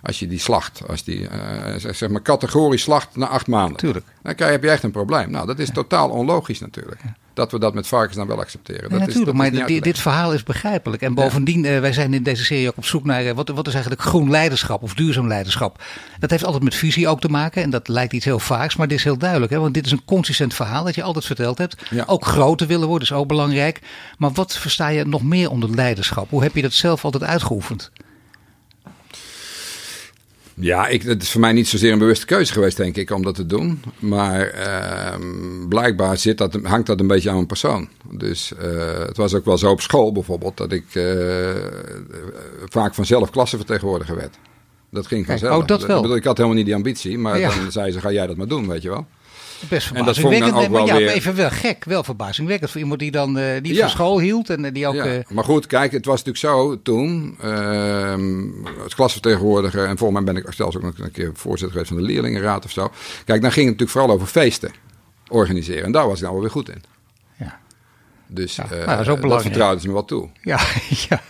Als je die slacht. Als die, uh, zeg maar, categorie slacht na acht maanden. Tuurlijk. Dan krijg, heb je echt een probleem. Nou, dat is totaal onlogisch natuurlijk. Ja. dat we dat met varkens dan wel accepteren. Ja, dat natuurlijk, is, dat maar dit, dit verhaal is begrijpelijk. En bovendien, eh, wij zijn in deze serie ook op zoek naar eh, wat, wat is eigenlijk groen leiderschap of duurzaam leiderschap. Dat heeft altijd met visie ook te maken en dat lijkt iets heel vaaks, maar dit is heel duidelijk. Hè? Want dit is een consistent verhaal dat je altijd verteld hebt. Ook groter willen worden is ook belangrijk. Maar wat versta je nog meer onder leiderschap? Hoe heb je dat zelf altijd uitgeoefend? Ja, ik, het is voor mij niet zozeer een bewuste keuze geweest, denk ik, om dat te doen. Maar ehm, blijkbaar zit dat, hangt dat een beetje aan mijn persoon. Dus eh, het was ook wel zo op school bijvoorbeeld, dat ik eh, vaak vanzelf klassenvertegenwoordiger werd. Dat ging Kijk, vanzelf. oh, dat wel. Ik, bedoel, ik had helemaal niet die ambitie, maar Ja. dan zei ze, ga jij dat maar doen, weet je wel. Best En dat verbazingwekkend. ook nee, maar wel ja, weer- even wel gek, wel verbazingwekkend voor iemand die dan niet Ja. van school hield en eh, die ook. Ja, eh, maar goed, kijk, het was natuurlijk zo toen, ehm, als klasvertegenwoordiger, en volgens mij ben ik zelfs ook nog een keer voorzitter geweest van de leerlingenraad of zo. Kijk, dan ging het natuurlijk vooral over feesten organiseren. En daar was ik nou wel weer goed in. ja. Dus Ja, nou, dat is ook dat belangrijk. vertrouwden ze me wel toe. Ja, [laughs] ja.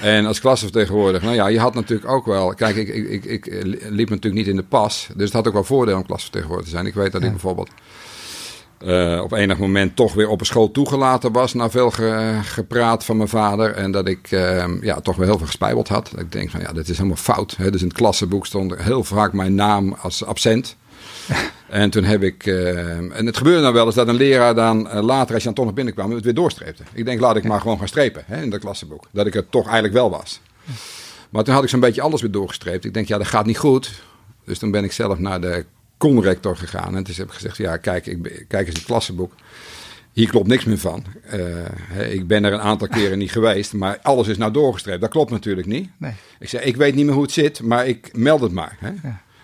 En als klasvertegenwoordiger, nou ja, je had natuurlijk ook wel... Kijk, ik, ik, ik, ik liep natuurlijk niet in de pas. Dus het had ook wel voordeel om klasvertegenwoordiger te zijn. Ik weet dat ik bijvoorbeeld eh, op enig moment toch weer op een school toegelaten was... na veel ge- gepraat van mijn vader. En dat ik eh, ja, toch wel heel veel gespijbeld had. Dat ik denk van, ja, dit is helemaal fout. Hè? Dus in het klassenboek stond heel vaak mijn naam als absent. [laughs] En toen heb ik. eh, en het gebeurde nou wel eens dat een leraar dan eh, later, als je dan toch nog binnenkwam, het weer doorstreepte. Ik denk, laat ik maar gewoon gaan strepen hè, in dat klassenboek. Dat ik het toch eigenlijk wel was. Maar toen had ik zo'n beetje alles weer doorgestreept. Ik denk, ja, dat gaat niet goed. Dus toen ben ik zelf naar de conrector gegaan. En toen heb ik gezegd, ja, kijk, ik, kijk eens het klassenboek. Hier klopt niks meer van. Eh, ik ben er een aantal keren niet geweest, maar alles is nou doorgestreept. Dat klopt natuurlijk niet. Nee. Ik zei, ik weet niet meer hoe het zit, maar ik meld het maar. Hè?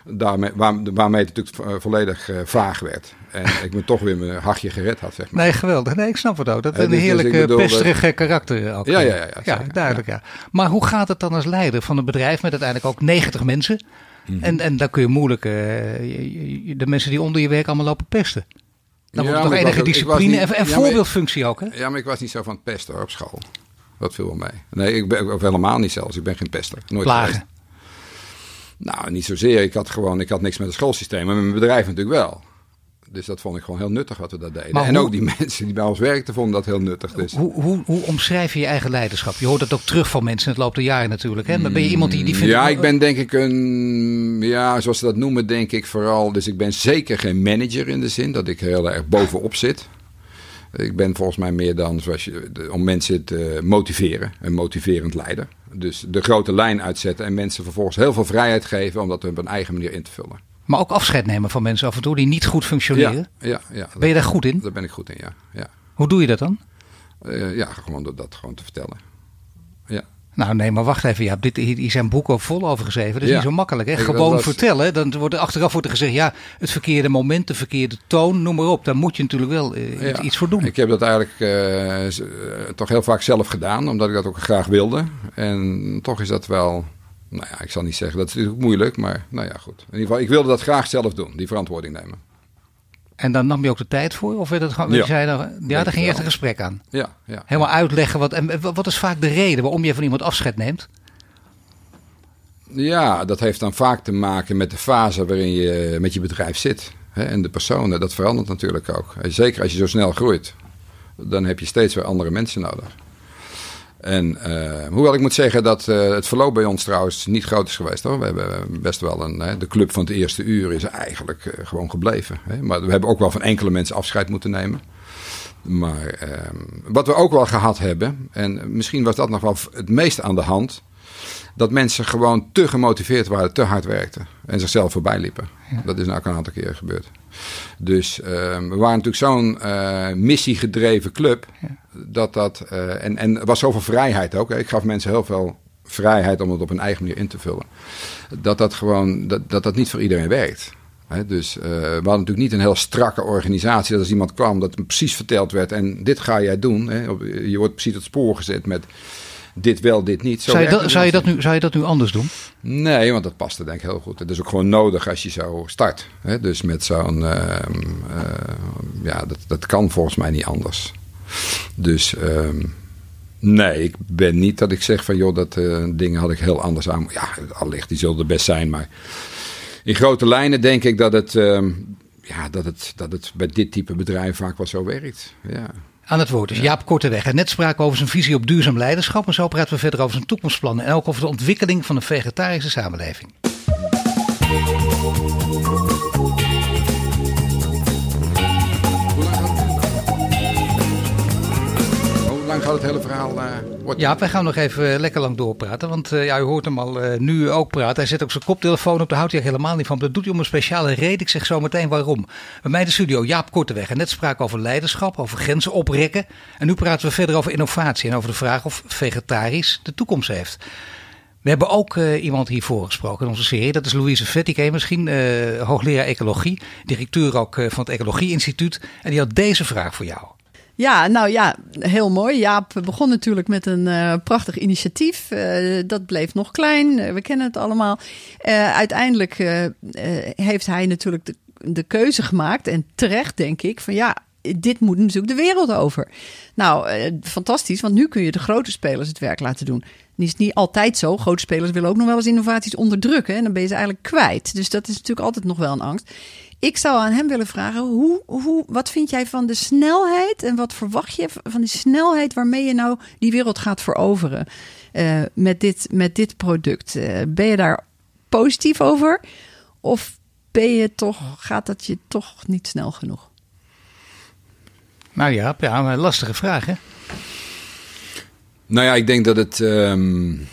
Daarmee, waar, waarmee het natuurlijk vo- volledig eh, vaag werd. En ik me toch weer mijn hachje gered had, zeg maar. Nee, geweldig. Nee, ik snap het ook. Dat is Eh, een dus- dus heerlijk eh, dat- pesterige karakter ook. Ja, ja, ja, ja, ja duidelijk. Ja. Maar hoe gaat het dan als leider van een bedrijf met uiteindelijk ook 90 mensen? Mhm. En, en dan kun je moeilijk eh, de mensen die onder je werk allemaal lopen pesten. Dan Ja, wordt er toch enige was discipline niet- en, ja, voorbeeldfunctie ook, hè? Ja, maar ik was niet zo van het pesten hoor, op school. Dat viel wel mee. Nee, ik ben of helemaal niet zelfs. Ik ben geen pester. Nooit Plagen. geweest. Nou, niet zozeer. Ik had gewoon, ik had niks met het schoolsysteem, maar met mijn bedrijf natuurlijk wel. Dus dat vond ik gewoon heel nuttig wat we daar deden. Maar en hoe- ook die mensen die bij ons werkten vonden dat heel nuttig. Dus. Hoe, hoe, hoe omschrijf je je eigen leiderschap? Je hoort het ook terug van mensen in het loop der jaren natuurlijk. Hè? Maar ben je iemand die, die vindt... Ja, ik ben denk ik een, ja, zoals ze dat noemen, denk ik vooral. Dus ik ben zeker geen manager in de zin dat ik heel erg bovenop zit. Ik ben volgens mij meer dan zoals je, om mensen te motiveren, een motiverend leider. Dus de grote lijn uitzetten en mensen vervolgens heel veel vrijheid geven om dat op een eigen manier in te vullen. Maar ook afscheid nemen van mensen af en toe die niet goed functioneren. Ja, ja, ja. Ben je daar goed in? Daar ben ik goed in, ja. ja. Hoe doe je dat dan? Eh, ja, gewoon door dat gewoon te vertellen. Nou nee, maar wacht even. Ja, dit, hier zijn boeken vol over geschreven. Dat is Ja. niet zo makkelijk. Hè? Gewoon was- vertellen. Dan wordt er achteraf wordt er gezegd, ja, het verkeerde moment, de verkeerde toon, noem maar op. Daar moet je natuurlijk wel eh, iets, Ja, iets voor doen. Ik heb dat eigenlijk eh, eh, toch heel vaak zelf gedaan, omdat ik dat ook graag wilde. En toch is dat wel, nou ja, ik zal niet zeggen, dat is natuurlijk moeilijk, maar nou ja, goed. In ieder geval, ik wilde dat graag zelf doen, die verantwoording nemen. En dan nam je ook de tijd voor? Of werd het gewoon, Ja. zei je dan- ja, daar ging je echt wel. een gesprek aan. Ja, ja. Helemaal uitleggen wat. En wat is vaak de reden waarom je van iemand afscheid neemt? Ja, dat heeft dan vaak te maken met de fase waarin je met je bedrijf zit. Hè, en de personen, dat verandert natuurlijk ook. Zeker als je zo snel groeit, dan heb je steeds weer andere mensen nodig. En eh, hoewel ik moet zeggen dat eh, het verloop bij ons trouwens niet groot is geweest. Hoor. We hebben best wel een. Hè, de club van het eerste uur is eigenlijk eh, gewoon gebleven. Hè. Maar we hebben ook wel van enkele mensen afscheid moeten nemen. Maar ehm, wat we ook wel gehad hebben, en misschien was dat nog wel het meest aan de hand, dat mensen gewoon te gemotiveerd waren, te hard werkten en zichzelf voorbij liepen. Dat is nou ook een aantal keer gebeurd. Dus ehm, we waren natuurlijk zo'n eh, missiegedreven club, dat dat, eh, en, en er was zoveel vrijheid ook. hè. Ik gaf mensen heel veel vrijheid om het op een eigen manier in te vullen. Dat dat gewoon, dat dat, dat niet voor iedereen werkt. Dus eh, we hadden natuurlijk niet een heel strakke organisatie. Dat als iemand kwam, dat hem precies verteld werd. En dit ga jij doen. Je wordt precies op het spoor gezet met dit wel, dit niet. Zo Zou je, dat, zou, je dat nu, zou je dat nu anders doen? Nee, want dat paste denk ik heel goed. Het is ook gewoon nodig als je zo start. Hè? Dus met zo'n... ehm, eh, ja, dat, dat kan volgens mij niet anders. Dus ehm, nee, ik ben niet dat ik zeg van... joh, dat eh, dingen had ik heel anders aan... Ja, allicht, die zullen er best zijn, maar... In grote lijnen denk ik dat het... ehm, ja, dat het, dat het bij dit type bedrijf vaak wel zo werkt. Ja. Aan het woord is Jaap Korteweg. En net spraken we over zijn visie op duurzaam leiderschap. En zo praten we verder over zijn toekomstplannen. En ook over de ontwikkeling van een vegetarische samenleving. Het hele verhaal? Uh, ja, wij gaan nog even lekker lang doorpraten. Want uh, ja, u hoort hem al uh, nu ook praten. Hij zet ook zijn koptelefoon op. Daar houdt hij helemaal niet van. Dat doet hij om een speciale reden. Ik zeg zo meteen waarom. Bij mij in de studio Jaap Korteweg. En net spraken over leiderschap, over grenzen oprekken. En nu praten we verder over innovatie. En over de vraag of vegetarisch de toekomst heeft. We hebben ook iemand hiervoor gesproken in onze serie. Dat is Louise Vet, die ken je misschien, hoogleraar ecologie, directeur ook van het Ecologie Instituut. En die had deze vraag voor jou. Ja, nou ja, heel mooi. Jaap begon natuurlijk met een uh, prachtig initiatief. Uh, dat bleef nog klein. Uh, we kennen het allemaal. uiteindelijk heeft hij natuurlijk de, de keuze gemaakt. En terecht, denk ik, van ja, dit moet natuurlijk de wereld over. Nou, fantastisch, want nu kun je de grote spelers het werk laten doen. Die is niet altijd zo. Grote spelers willen ook nog wel eens innovaties onderdrukken. En dan ben je ze eigenlijk kwijt. Dus dat is natuurlijk altijd nog wel een angst. Ik zou aan hem willen vragen: hoe, hoe, wat vind jij van de snelheid en wat verwacht je van die snelheid waarmee je nou die wereld gaat veroveren uh, met, dit, met dit product? Uh, ben je daar positief over? Of ben je toch, gaat dat je toch niet snel genoeg? Nou ja, ja een lastige vraag hè? Nou ja, ik denk dat het. Um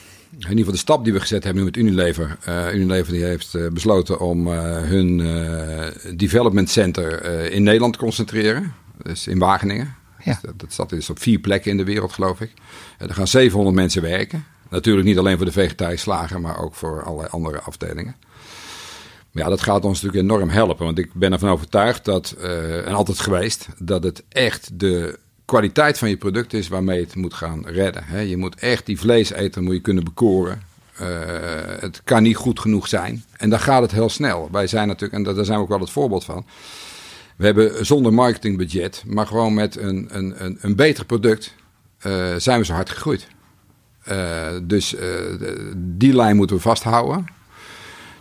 in ieder geval de stap die we gezet hebben nu met Unilever. Uh, Unilever die heeft uh, besloten om uh, hun development center in Nederland te concentreren. Dus in Wageningen. Ja. Dus dat, dat staat dus op vier plekken in de wereld, geloof ik. er gaan 700 mensen werken. Natuurlijk niet alleen voor de vegetarische slager, maar ook voor allerlei andere afdelingen. Maar ja, dat gaat ons natuurlijk enorm helpen. Want ik ben ervan overtuigd dat, en altijd geweest, dat het echt de kwaliteit van je product is waarmee het moet gaan redden. Je moet echt die vleeseter moet je kunnen bekoren. Uh, het kan niet goed genoeg zijn. En dan gaat het heel snel. Wij zijn natuurlijk, en daar zijn we ook wel het voorbeeld van. We hebben zonder marketingbudget, maar gewoon met een, een, een, een beter product, uh, zijn we zo hard gegroeid. Uh, dus die lijn moeten we vasthouden.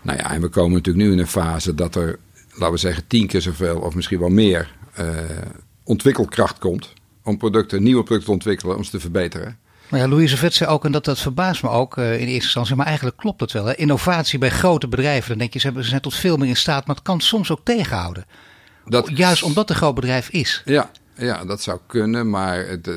Nou ja, en we komen natuurlijk nu in een fase dat er, laten we zeggen, tien keer zoveel of misschien wel meer ontwikkelkracht komt om producten, nieuwe producten te ontwikkelen, om ze te verbeteren. Maar ja, Louise Vet zei ook, en dat, dat verbaast me ook uh, in eerste instantie, maar eigenlijk klopt het wel. Hè? Innovatie bij grote bedrijven, dan denk je, ze, hebben, ze zijn tot veel meer in staat, maar het kan soms ook tegenhouden. Dat, Juist omdat het een groot bedrijf is. Ja, ja, dat zou kunnen, maar het,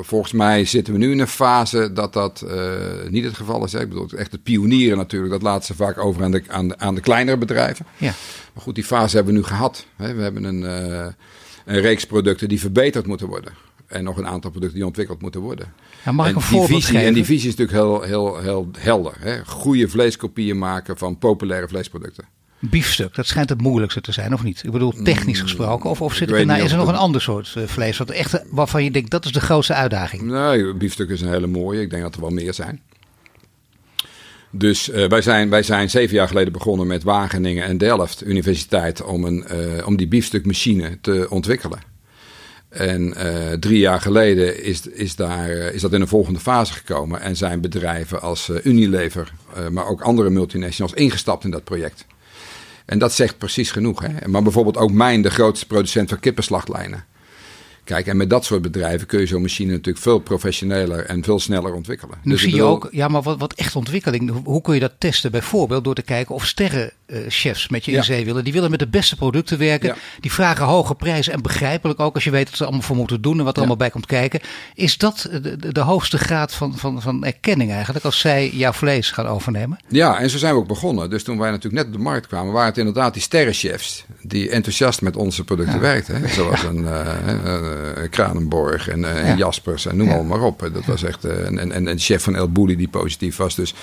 volgens mij zitten we nu in een fase dat dat uh, niet het geval is. Ik bedoel, echt de pionieren natuurlijk, dat laten ze vaak over aan de, aan de, aan de kleinere bedrijven. Ja. Maar goed, die fase hebben we nu gehad. Hè? We hebben een, uh, een reeks producten die verbeterd moeten worden en nog een aantal producten die ontwikkeld moeten worden. Ja, mag ik een voorbeeld visie, En die visie is natuurlijk heel, heel, heel helder. Hè? Goede vleeskopieën maken van populaire vleesproducten. Biefstuk, dat schijnt het moeilijkste te zijn, of niet? Ik bedoel, technisch mm, gesproken. Of, of zit er, nou, is er nog een ander soort uh, vlees wat echt, waarvan je denkt dat is de grootste uitdaging? Nee, biefstuk is een hele mooie. Ik denk dat er wel meer zijn. Dus uh, wij, zijn, wij zijn zeven jaar geleden begonnen met Wageningen en Delft Universiteit om, een, uh, om die biefstukmachine te ontwikkelen. En uh, drie jaar geleden is, is, daar, is dat in een volgende fase gekomen. En zijn bedrijven als uh, Unilever, uh, maar ook andere multinationals ingestapt in dat project. En dat zegt precies genoeg. Hè? Maar bijvoorbeeld ook Mijn, de grootste producent van kippenslachtlijnen. Kijk, en met dat soort bedrijven kun je zo'n machine natuurlijk veel professioneler en veel sneller ontwikkelen. Nu dus zie je ook, ja, maar wat, wat echt ontwikkeling, hoe kun je dat testen? Bijvoorbeeld door te kijken of sterrenchefs met je in zee willen. Die willen met de beste producten werken. Die vragen hoge prijzen en begrijpelijk ook als je weet wat ze allemaal voor moeten doen en wat er allemaal bij komt kijken. Is dat de, de hoogste graad van, van, van erkenning eigenlijk als zij jouw vlees gaan overnemen? Ja, en zo zijn we ook begonnen. Dus toen wij natuurlijk net op de markt kwamen, waren het inderdaad die sterrenchefs die enthousiast met onze producten werkten. Zoals een... Uh, uh, Kranenborg en, uh, en, Jaspers en noem ja. maar op. Dat was echt, uh, en, en, en chef van El Bouli die positief was. Dus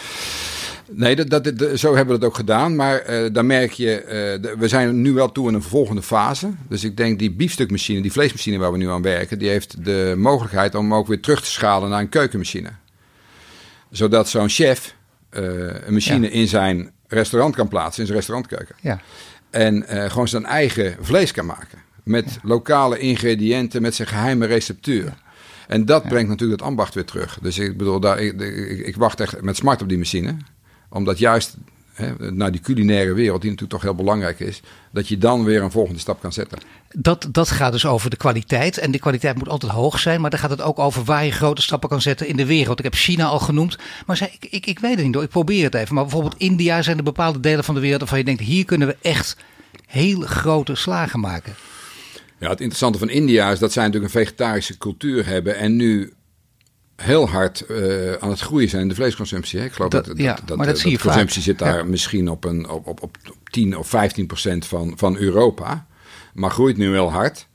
nee, dat, dat, dat, zo hebben we het ook gedaan. Maar dan merk je, de, we zijn nu wel toe in een volgende fase. Dus ik denk die biefstukmachine, die vleesmachine waar we nu aan werken, die heeft de mogelijkheid om ook weer terug te schalen naar een keukenmachine. Zodat zo'n chef een machine ja. in zijn restaurant kan plaatsen, in zijn restaurantkeuken. Ja. En gewoon zijn eigen vlees kan maken. Met lokale ingrediënten, met zijn geheime receptuur. En dat brengt natuurlijk het ambacht weer terug. Dus ik bedoel, daar, ik, ik, ik, wacht echt met smart op die machine. Omdat juist hè, naar die culinaire wereld, die natuurlijk toch heel belangrijk is, dat je dan weer een volgende stap kan zetten. Dat, dat gaat dus over de kwaliteit. En de kwaliteit moet altijd hoog zijn. Maar dan gaat het ook over waar je grote stappen kan zetten in de wereld. Ik heb China al genoemd. Maar zei, ik, ik, ik weet het niet hoor. Ik probeer het even. Maar bijvoorbeeld India zijn er bepaalde delen van de wereld waarvan je denkt, hier kunnen we echt hele grote slagen maken. Ja, het interessante van India is dat zij natuurlijk een vegetarische cultuur hebben en nu heel hard uh, aan het groeien zijn in de vleesconsumptie. Hè? Ik geloof dat, dat, ja, dat, maar dat, zie je de consumptie vaak. zit daar Ja. misschien op, een, op, op, op 10 of 15 procent van, van Europa, maar groeit nu heel hard.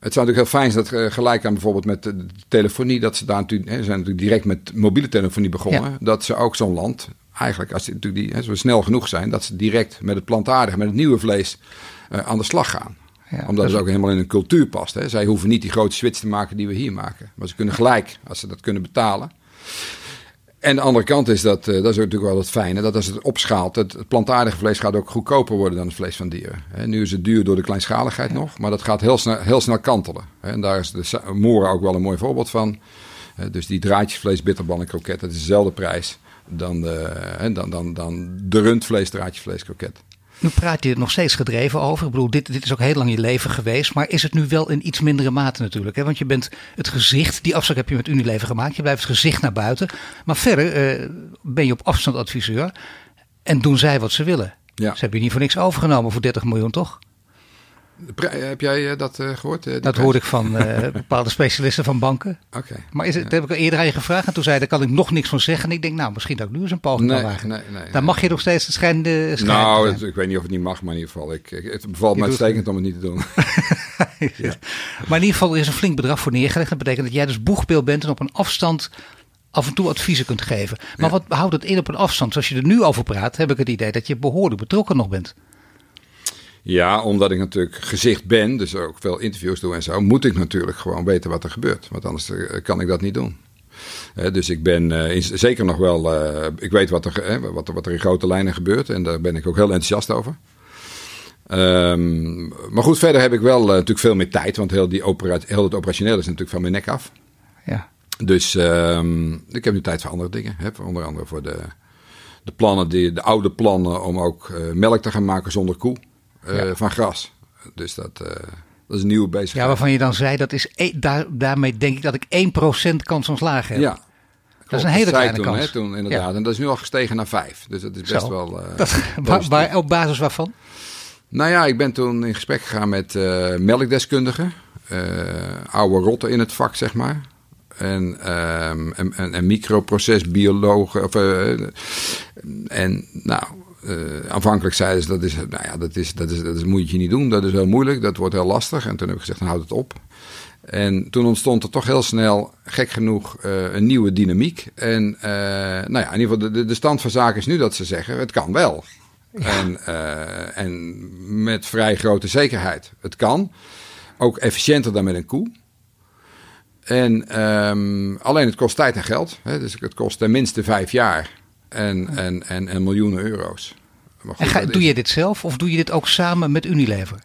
Het zou natuurlijk heel fijn zijn dat eh, gelijk aan bijvoorbeeld met de, telefonie, dat ze daar natuurlijk, hè, ze zijn natuurlijk direct met mobiele telefonie begonnen, Ja. dat ze ook zo'n land, eigenlijk als die, natuurlijk die, hè, ze snel genoeg zijn, dat ze direct met het plantaardige, met het nieuwe vlees eh, aan de slag gaan. Ja, Omdat dat het ook helemaal in hun cultuur past. Hè. Zij hoeven niet die grote switch te maken die we hier maken. Maar ze kunnen gelijk, als ze dat kunnen betalen. En de andere kant is dat, eh, dat is natuurlijk wel het fijne, dat als het opschaalt, het, het plantaardige vlees gaat ook goedkoper worden dan het vlees van dieren. Nu is het duur door de kleinschaligheid nog, maar dat gaat heel snel, heel snel kantelen. En daar is de Mora ook wel een mooi voorbeeld van. Dus die draadjesvlees, bitterbal en kroket, dat is dezelfde prijs dan de, dan, dan, dan de rundvlees, draadjesvlees, kroket. Nu praat je er nog steeds gedreven over. Ik bedoel, dit, dit is ook heel lang je leven geweest. Maar is het nu wel in iets mindere mate natuurlijk? Hè? Want je bent het gezicht, die afspraak heb je met Unilever gemaakt. Je blijft het gezicht naar buiten. Maar verder eh, ben je op afstand adviseur. En doen zij wat ze willen. Ja. Ze hebben je niet voor niks overgenomen voor 30 miljoen, toch? Pri- heb jij eh, dat eh, gehoord? eh, Dat prijs? hoorde ik van eh, [laughs] bepaalde specialisten van banken. Oké. Maar is het, dat heb ik al eerder aan je gevraagd. En toen zei hij, daar kan ik nog niks van zeggen. En ik denk, nou, misschien dat ik nu eens een poging Nee, kan wagen. nee, nee, Daar mag je nog steeds het schijn Nou, het- ik weet niet of het niet mag, maar in ieder geval. Ik, het bevalt doet uitstekend om het niet te doen. [laughs] Ja. Maar in ieder geval er is een flink bedrag voor neergelegd. Dat betekent dat jij dus boegbeeld bent en op een afstand af en toe adviezen kunt geven. Maar wat houdt het in op een afstand? Zoals je er nu over praat, heb ik het idee dat je behoorlijk betrokken nog bent. Ja, omdat ik natuurlijk gezicht ben, dus ook veel interviews doe en zo, moet ik natuurlijk gewoon weten wat er gebeurt. Want anders eh, kan ik dat niet doen. Dus ik ben eh, in- zeker nog wel, eh, ik weet wat er, wat, er- wat er in grote lijnen gebeurt en daar ben ik ook heel enthousiast over. Ehm, maar goed, verder heb ik wel natuurlijk veel meer tijd, want heel, die opera, heel het operationeel is natuurlijk van mijn nek af. Ja. Dus ehm, ik heb nu tijd voor andere dingen. Hè? Onder andere voor de, de plannen, die, de oude plannen om ook melk te gaan maken zonder koe Ja. van gras. Dus dat, eh, dat is een nieuwe bezigheid. ja, waarvan je dan zei, dat is e- daar, daarmee denk ik dat ik 1% kans van slagen heb. Ja. Dat is een hele zei kleine toen, kans. Hè, toen inderdaad. En dat is nu al gestegen naar vijf. Dus dat is best Zo. wel. eh, Dat, [laughs] waar, positief. waar- op basis waarvan? Nou ja, ik ben toen in gesprek gegaan met eh, melkdeskundigen. eh, oude rotten in het vak, zeg maar. En, ehm, en, en, en microprocesbiologen. Of, eh, en nou, eh, aanvankelijk zeiden ze dat is, nou ja, dat, is, dat, is, dat is, moet je niet doen. Dat is heel moeilijk. Dat wordt heel lastig. En toen heb ik gezegd, dan houd het op. En toen ontstond er toch heel snel, gek genoeg, eh, een nieuwe dynamiek. En eh, nou ja, in ieder geval, de, de, stand van zaken is nu dat ze zeggen, het kan wel. En, en met vrij grote zekerheid. Het kan. Ook efficiënter dan met een koe. En ehm, alleen het kost tijd en geld. Hè? Dus het kost tenminste vijf jaar. En, en, en, en miljoenen euro's. Maar En ga, doe is- je dit zelf of doe je dit ook samen met Unilever?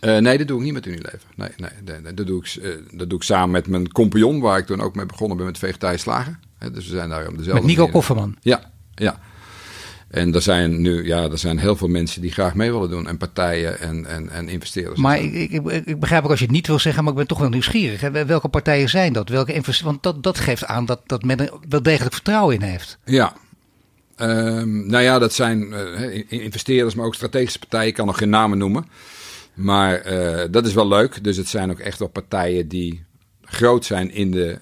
Eh, nee, dat doe ik niet met Unilever. Nee, nee, nee, nee, dat, doe ik, eh, dat doe ik samen met mijn compagnon, waar ik toen ook mee begonnen ben met vegetarisch slagen. Dus we zijn daar op dezelfde Met Nico manier- Kofferman. Ja, ja. En er zijn nu, ja, er zijn heel veel mensen die graag mee willen doen. En partijen en, en, en investeerders. Maar ik, ik, ik- begrijp ook als je het niet wil zeggen, maar ik ben toch wel nieuwsgierig. Hè? Welke partijen zijn dat? Welke Want dat, dat geeft aan dat, dat men er wel degelijk vertrouwen in heeft. Ja. Ehm, nou ja, dat zijn eh, in- investeerders, maar ook strategische partijen. Ik kan nog geen namen noemen. Maar eh, dat is wel leuk. Dus het zijn ook echt wel partijen die groot zijn in de,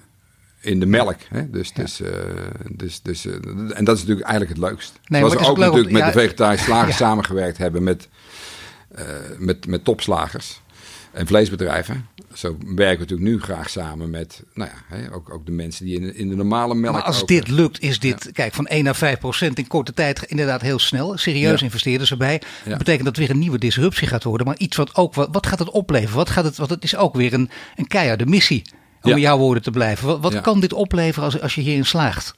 in de melk. Hè? Dus, dus, eh, dus, dus, eh, en dat is natuurlijk eigenlijk het leukst. maar Zoals we is ook natuurlijk met ja, de vegetarische slagers [laughs] ja. samengewerkt hebben met, eh, met, met topslagers en vleesbedrijven. Zo werken we natuurlijk nu graag samen met nou ja, hè, ook, ook de mensen die in, de- in de normale melk. Maar als dit lukt, is dit, kijk, van 1 naar 5 procent in korte tijd inderdaad heel snel. Serieus investeerders erbij. Dat betekent dat weer een nieuwe disruptie gaat worden. Maar iets wat ook, wat, wat gaat het opleveren? Wat gaat het, want het is ook weer een, een keiharde missie. Om Ja. in jouw woorden te blijven. Wat, wat Ja. kan dit opleveren als, als je hierin slaagt?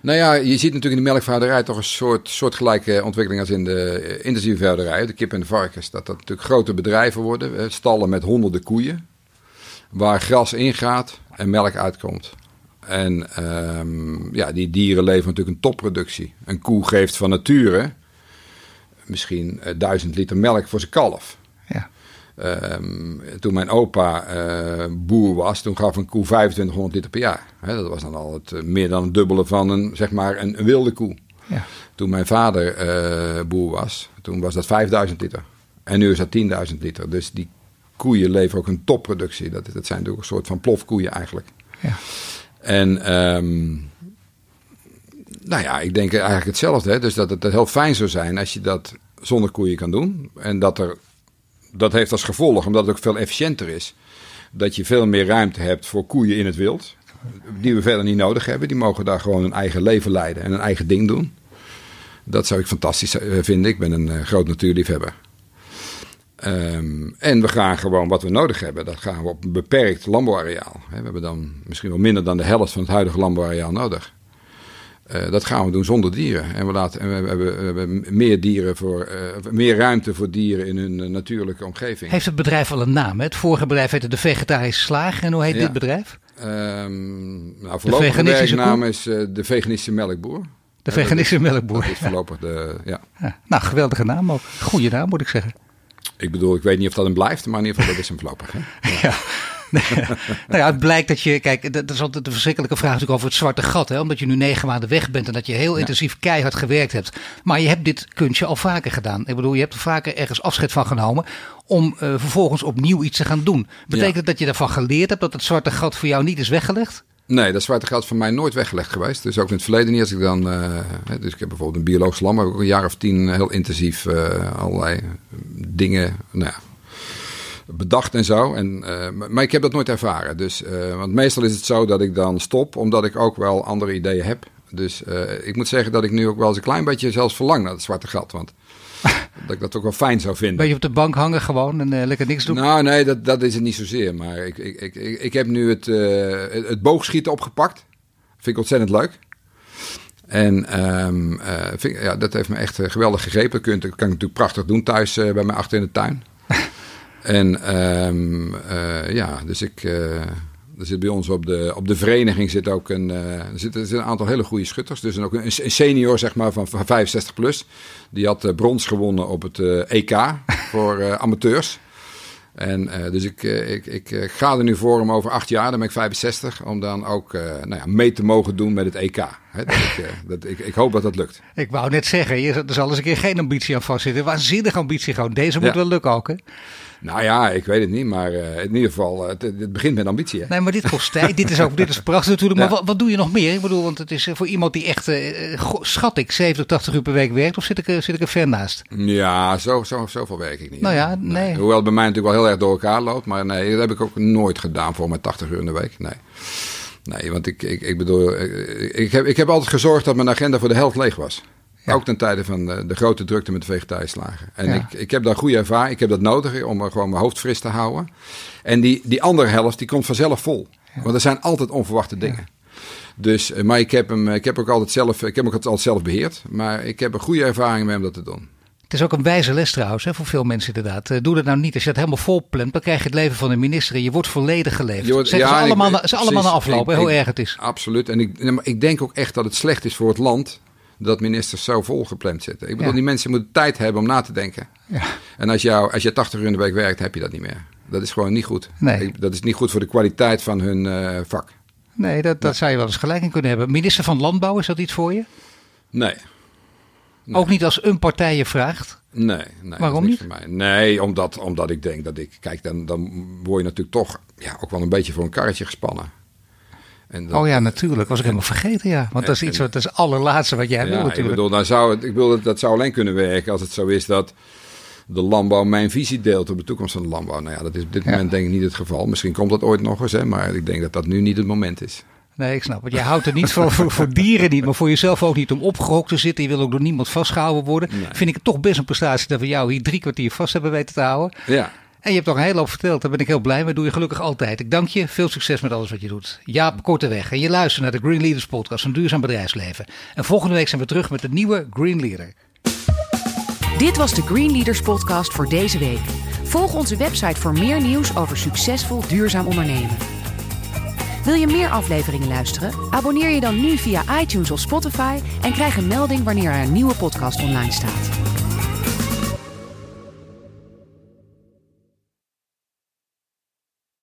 Nou ja, je ziet natuurlijk in de melkveehouderij toch een soort soortgelijke ontwikkeling als in de eh, intensieve veehouderij, de kip en de varkens. Dat dat natuurlijk grote bedrijven worden, eh, stallen met honderden koeien, waar gras ingaat en melk uitkomt. En ehm, ja, die dieren leveren natuurlijk een topproductie. Een koe geeft van nature misschien uh, duizend liter melk voor zijn kalf. Ehm, toen mijn opa eh, boer was, toen gaf een koe 2500 liter per jaar. Dat was dan al het, eh, meer dan het dubbele van een, zeg maar een, een wilde koe. Ja. Toen mijn vader boer was, toen was dat 5000 liter. En nu is dat 10.000 liter. Dus die koeien leveren ook een topproductie. Dat, dat zijn natuurlijk een soort van plofkoeien eigenlijk. Ja. En um, nou ja, ik denk eigenlijk hetzelfde. Hè? Dus dat het heel fijn zou zijn als je dat zonder koeien kan doen. En dat er, dat heeft als gevolg, omdat het ook veel efficiënter is, dat je veel meer ruimte hebt voor koeien in het wild. Die we verder niet nodig hebben. Die mogen daar gewoon een eigen leven leiden en een eigen ding doen. Dat zou ik fantastisch eh, vinden. Ik ben een uh, groot natuurliefhebber. Um, en we gaan gewoon wat we nodig hebben. Dat gaan we op een beperkt landbouwareaal. We hebben dan misschien wel minder dan de helft van het huidige landbouwareaal nodig. Uh, dat gaan we doen zonder dieren. En we, laten, en we, hebben, we hebben, meer, dieren voor, uh, meer ruimte voor dieren in hun uh, natuurlijke omgeving. Heeft het bedrijf al een naam? Hè? Het vorige bedrijf heette de Vegetarische Slager. En hoe heet ja. dit bedrijf? Um, nou, voorlopig de werknaam is de Veganistische Melkboer. De Veganistische Melkboer. Dat is voorlopig de, ja. ja. Nou, geweldige naam ook. Goeie naam moet ik zeggen. Ik bedoel, ik weet niet of dat een blijft, maar in ieder geval dat is hem voorlopig. Hè? [laughs] ja. [laughs] nou ja, het blijkt dat je, kijk, dat is altijd de verschrikkelijke vraag natuurlijk over het zwarte gat. Hè? Omdat je nu negen maanden weg bent en dat je heel ja. intensief keihard gewerkt hebt. Maar je hebt dit kunstje al vaker gedaan. Ik bedoel, je hebt er vaker ergens afscheid van genomen om uh, vervolgens opnieuw iets te gaan doen. Betekent ja. dat je daarvan geleerd hebt dat het zwarte gat voor jou niet is weggelegd? Nee, dat zwarte gat voor mij nooit weggelegd geweest. Dus ook in het verleden niet. Als ik dan, uh, dus ik heb bijvoorbeeld een biologisch landbouw, ook een jaar of tien heel intensief uh, allerlei dingen, nou ja, bedacht en zo. En, uh, maar ik heb dat nooit ervaren. Dus, uh, want meestal is het zo dat ik dan stop, omdat ik ook wel andere ideeën heb. Dus uh, ik moet zeggen dat ik nu ook wel eens een klein beetje zelfs verlang naar het zwarte gat. Want [laughs] dat ik dat ook wel fijn zou vinden. Ben je op de bank hangen gewoon en lekker niks doen? Nou, nee, dat, dat is het niet zozeer. Maar ik, ik, ik, ik heb nu het, het boogschieten opgepakt. Vind ik ontzettend leuk. En um, vind, ja, dat heeft me echt geweldig gegrepen. Dat kan, kan ik natuurlijk prachtig doen thuis bij mij achter in de tuin. En um, uh, ja, dus ik. Uh, er zit bij ons op de, op de vereniging zit ook een, uh, er zit, er zit een aantal hele goede schutters. Dus ook een, een senior zeg maar, van, van 65 plus. Die had brons gewonnen op het EK [laughs] voor amateurs. En dus ik, ik, ik ga er nu voor om over acht jaar, dan ben ik 65, om dan ook nou ja, mee te mogen doen met het EK. Dat ik, dat, ik, ik, hoop dat dat lukt. [laughs] Ik wou net zeggen, er zal eens een keer geen ambitie aan vastzitten. Waanzinnige ambitie gewoon. Deze moet Ja. wel lukken ook, hè? Nou ja, ik weet het niet, maar uh, in ieder geval, uh, het, het, begint met ambitie. Hè? Nee, maar dit kost tijd. dit is ook dit is prachtig natuurlijk. Maar ja. wat, wat, doe je nog meer? Ik bedoel, want het is voor iemand die echt, uh, schat ik, 70, 80 uur per week werkt, of zit ik, zit ik er ver naast? Ja, zo, zo, zoveel werk ik niet. Nou ja, nee. nee. Hoewel het bij mij natuurlijk wel heel erg door elkaar loopt, maar nee, dat heb ik ook nooit gedaan voor mijn 80 uur in de week. Nee. Nee, want ik, ik, ik bedoel, ik heb, ik heb altijd gezorgd dat mijn agenda voor de helft leeg was. Ja. Ook ten tijde van de, de, grote drukte met de vegetarische slagen. En ja. ik, ik heb daar goede ervaring. Ik heb dat nodig om gewoon mijn hoofd fris te houden. En die, die andere helft die komt vanzelf vol. Ja. Want er zijn altijd onverwachte dingen. Dus, maar ik heb, hem, ik heb ook altijd zelf, ik heb ook altijd zelf beheerd. Maar ik heb een goede ervaring mee om dat te doen. Het is ook een wijze les trouwens, hè, voor veel mensen inderdaad. Doe dat nou niet. Als je het helemaal vol plant, dan krijg je het leven van de minister en je wordt volledig geleefd. Wordt, Zeggen ja, ze allemaal, ik, ze allemaal naar aflopen, ik, hoe erg het is. Absoluut. En ik, ik denk ook echt dat het slecht is voor het land dat ministers zo volgepland zitten. Ik bedoel, ja. die mensen moeten tijd hebben om na te denken. Ja. En als, jou, als je 80 uur in de week werkt, heb je dat niet meer. Dat is gewoon niet goed. Nee. Dat is niet goed voor de kwaliteit van hun uh, vak. Nee, dat, dat zou je wel eens gelijk in kunnen hebben. Minister van Landbouw, is dat iets voor je? Nee. nee. Ook niet als een partij je vraagt? Nee. nee Waarom niet? Voor mij. Nee, omdat, omdat ik denk dat ik... Kijk, dan, dan word je natuurlijk toch ja, ook wel een beetje voor een karretje gespannen. Dat, oh ja, natuurlijk. Was ik helemaal vergeten, ja. Want dat is iets wat dat is het allerlaatste wat jij ja, wil natuurlijk. Ik bedoel, dan zou het, ik bedoel, dat zou alleen kunnen werken als het zo is dat de landbouw mijn visie deelt op de toekomst van de landbouw. Nou ja, dat is op dit ja. moment denk ik niet het geval. Misschien komt dat ooit nog eens, hè, maar ik denk dat dat nu niet het moment is. Nee, ik snap het. Je houdt er niet voor, voor, voor, dieren niet, maar voor jezelf ook niet om opgehokt te zitten. Je wil ook door niemand vastgehouden worden. Nee. Vind ik het toch best een prestatie dat we jou hier drie kwartier vast hebben weten te houden. Ja. En je hebt toch een hele hoop verteld. Daar ben ik heel blij mee. doe je gelukkig altijd. Ik dank je. Veel succes met alles wat je doet. Jaap Korteweg. En je luistert naar de Green Leaders podcast van Duurzaam Bedrijfsleven. En volgende week zijn we terug met de nieuwe Green Leader. Dit was de Green Leaders podcast voor deze week. Volg onze website voor meer nieuws over succesvol duurzaam ondernemen. Wil je meer afleveringen luisteren? Abonneer je dan nu via iTunes of Spotify en krijg een melding wanneer er een nieuwe podcast online staat.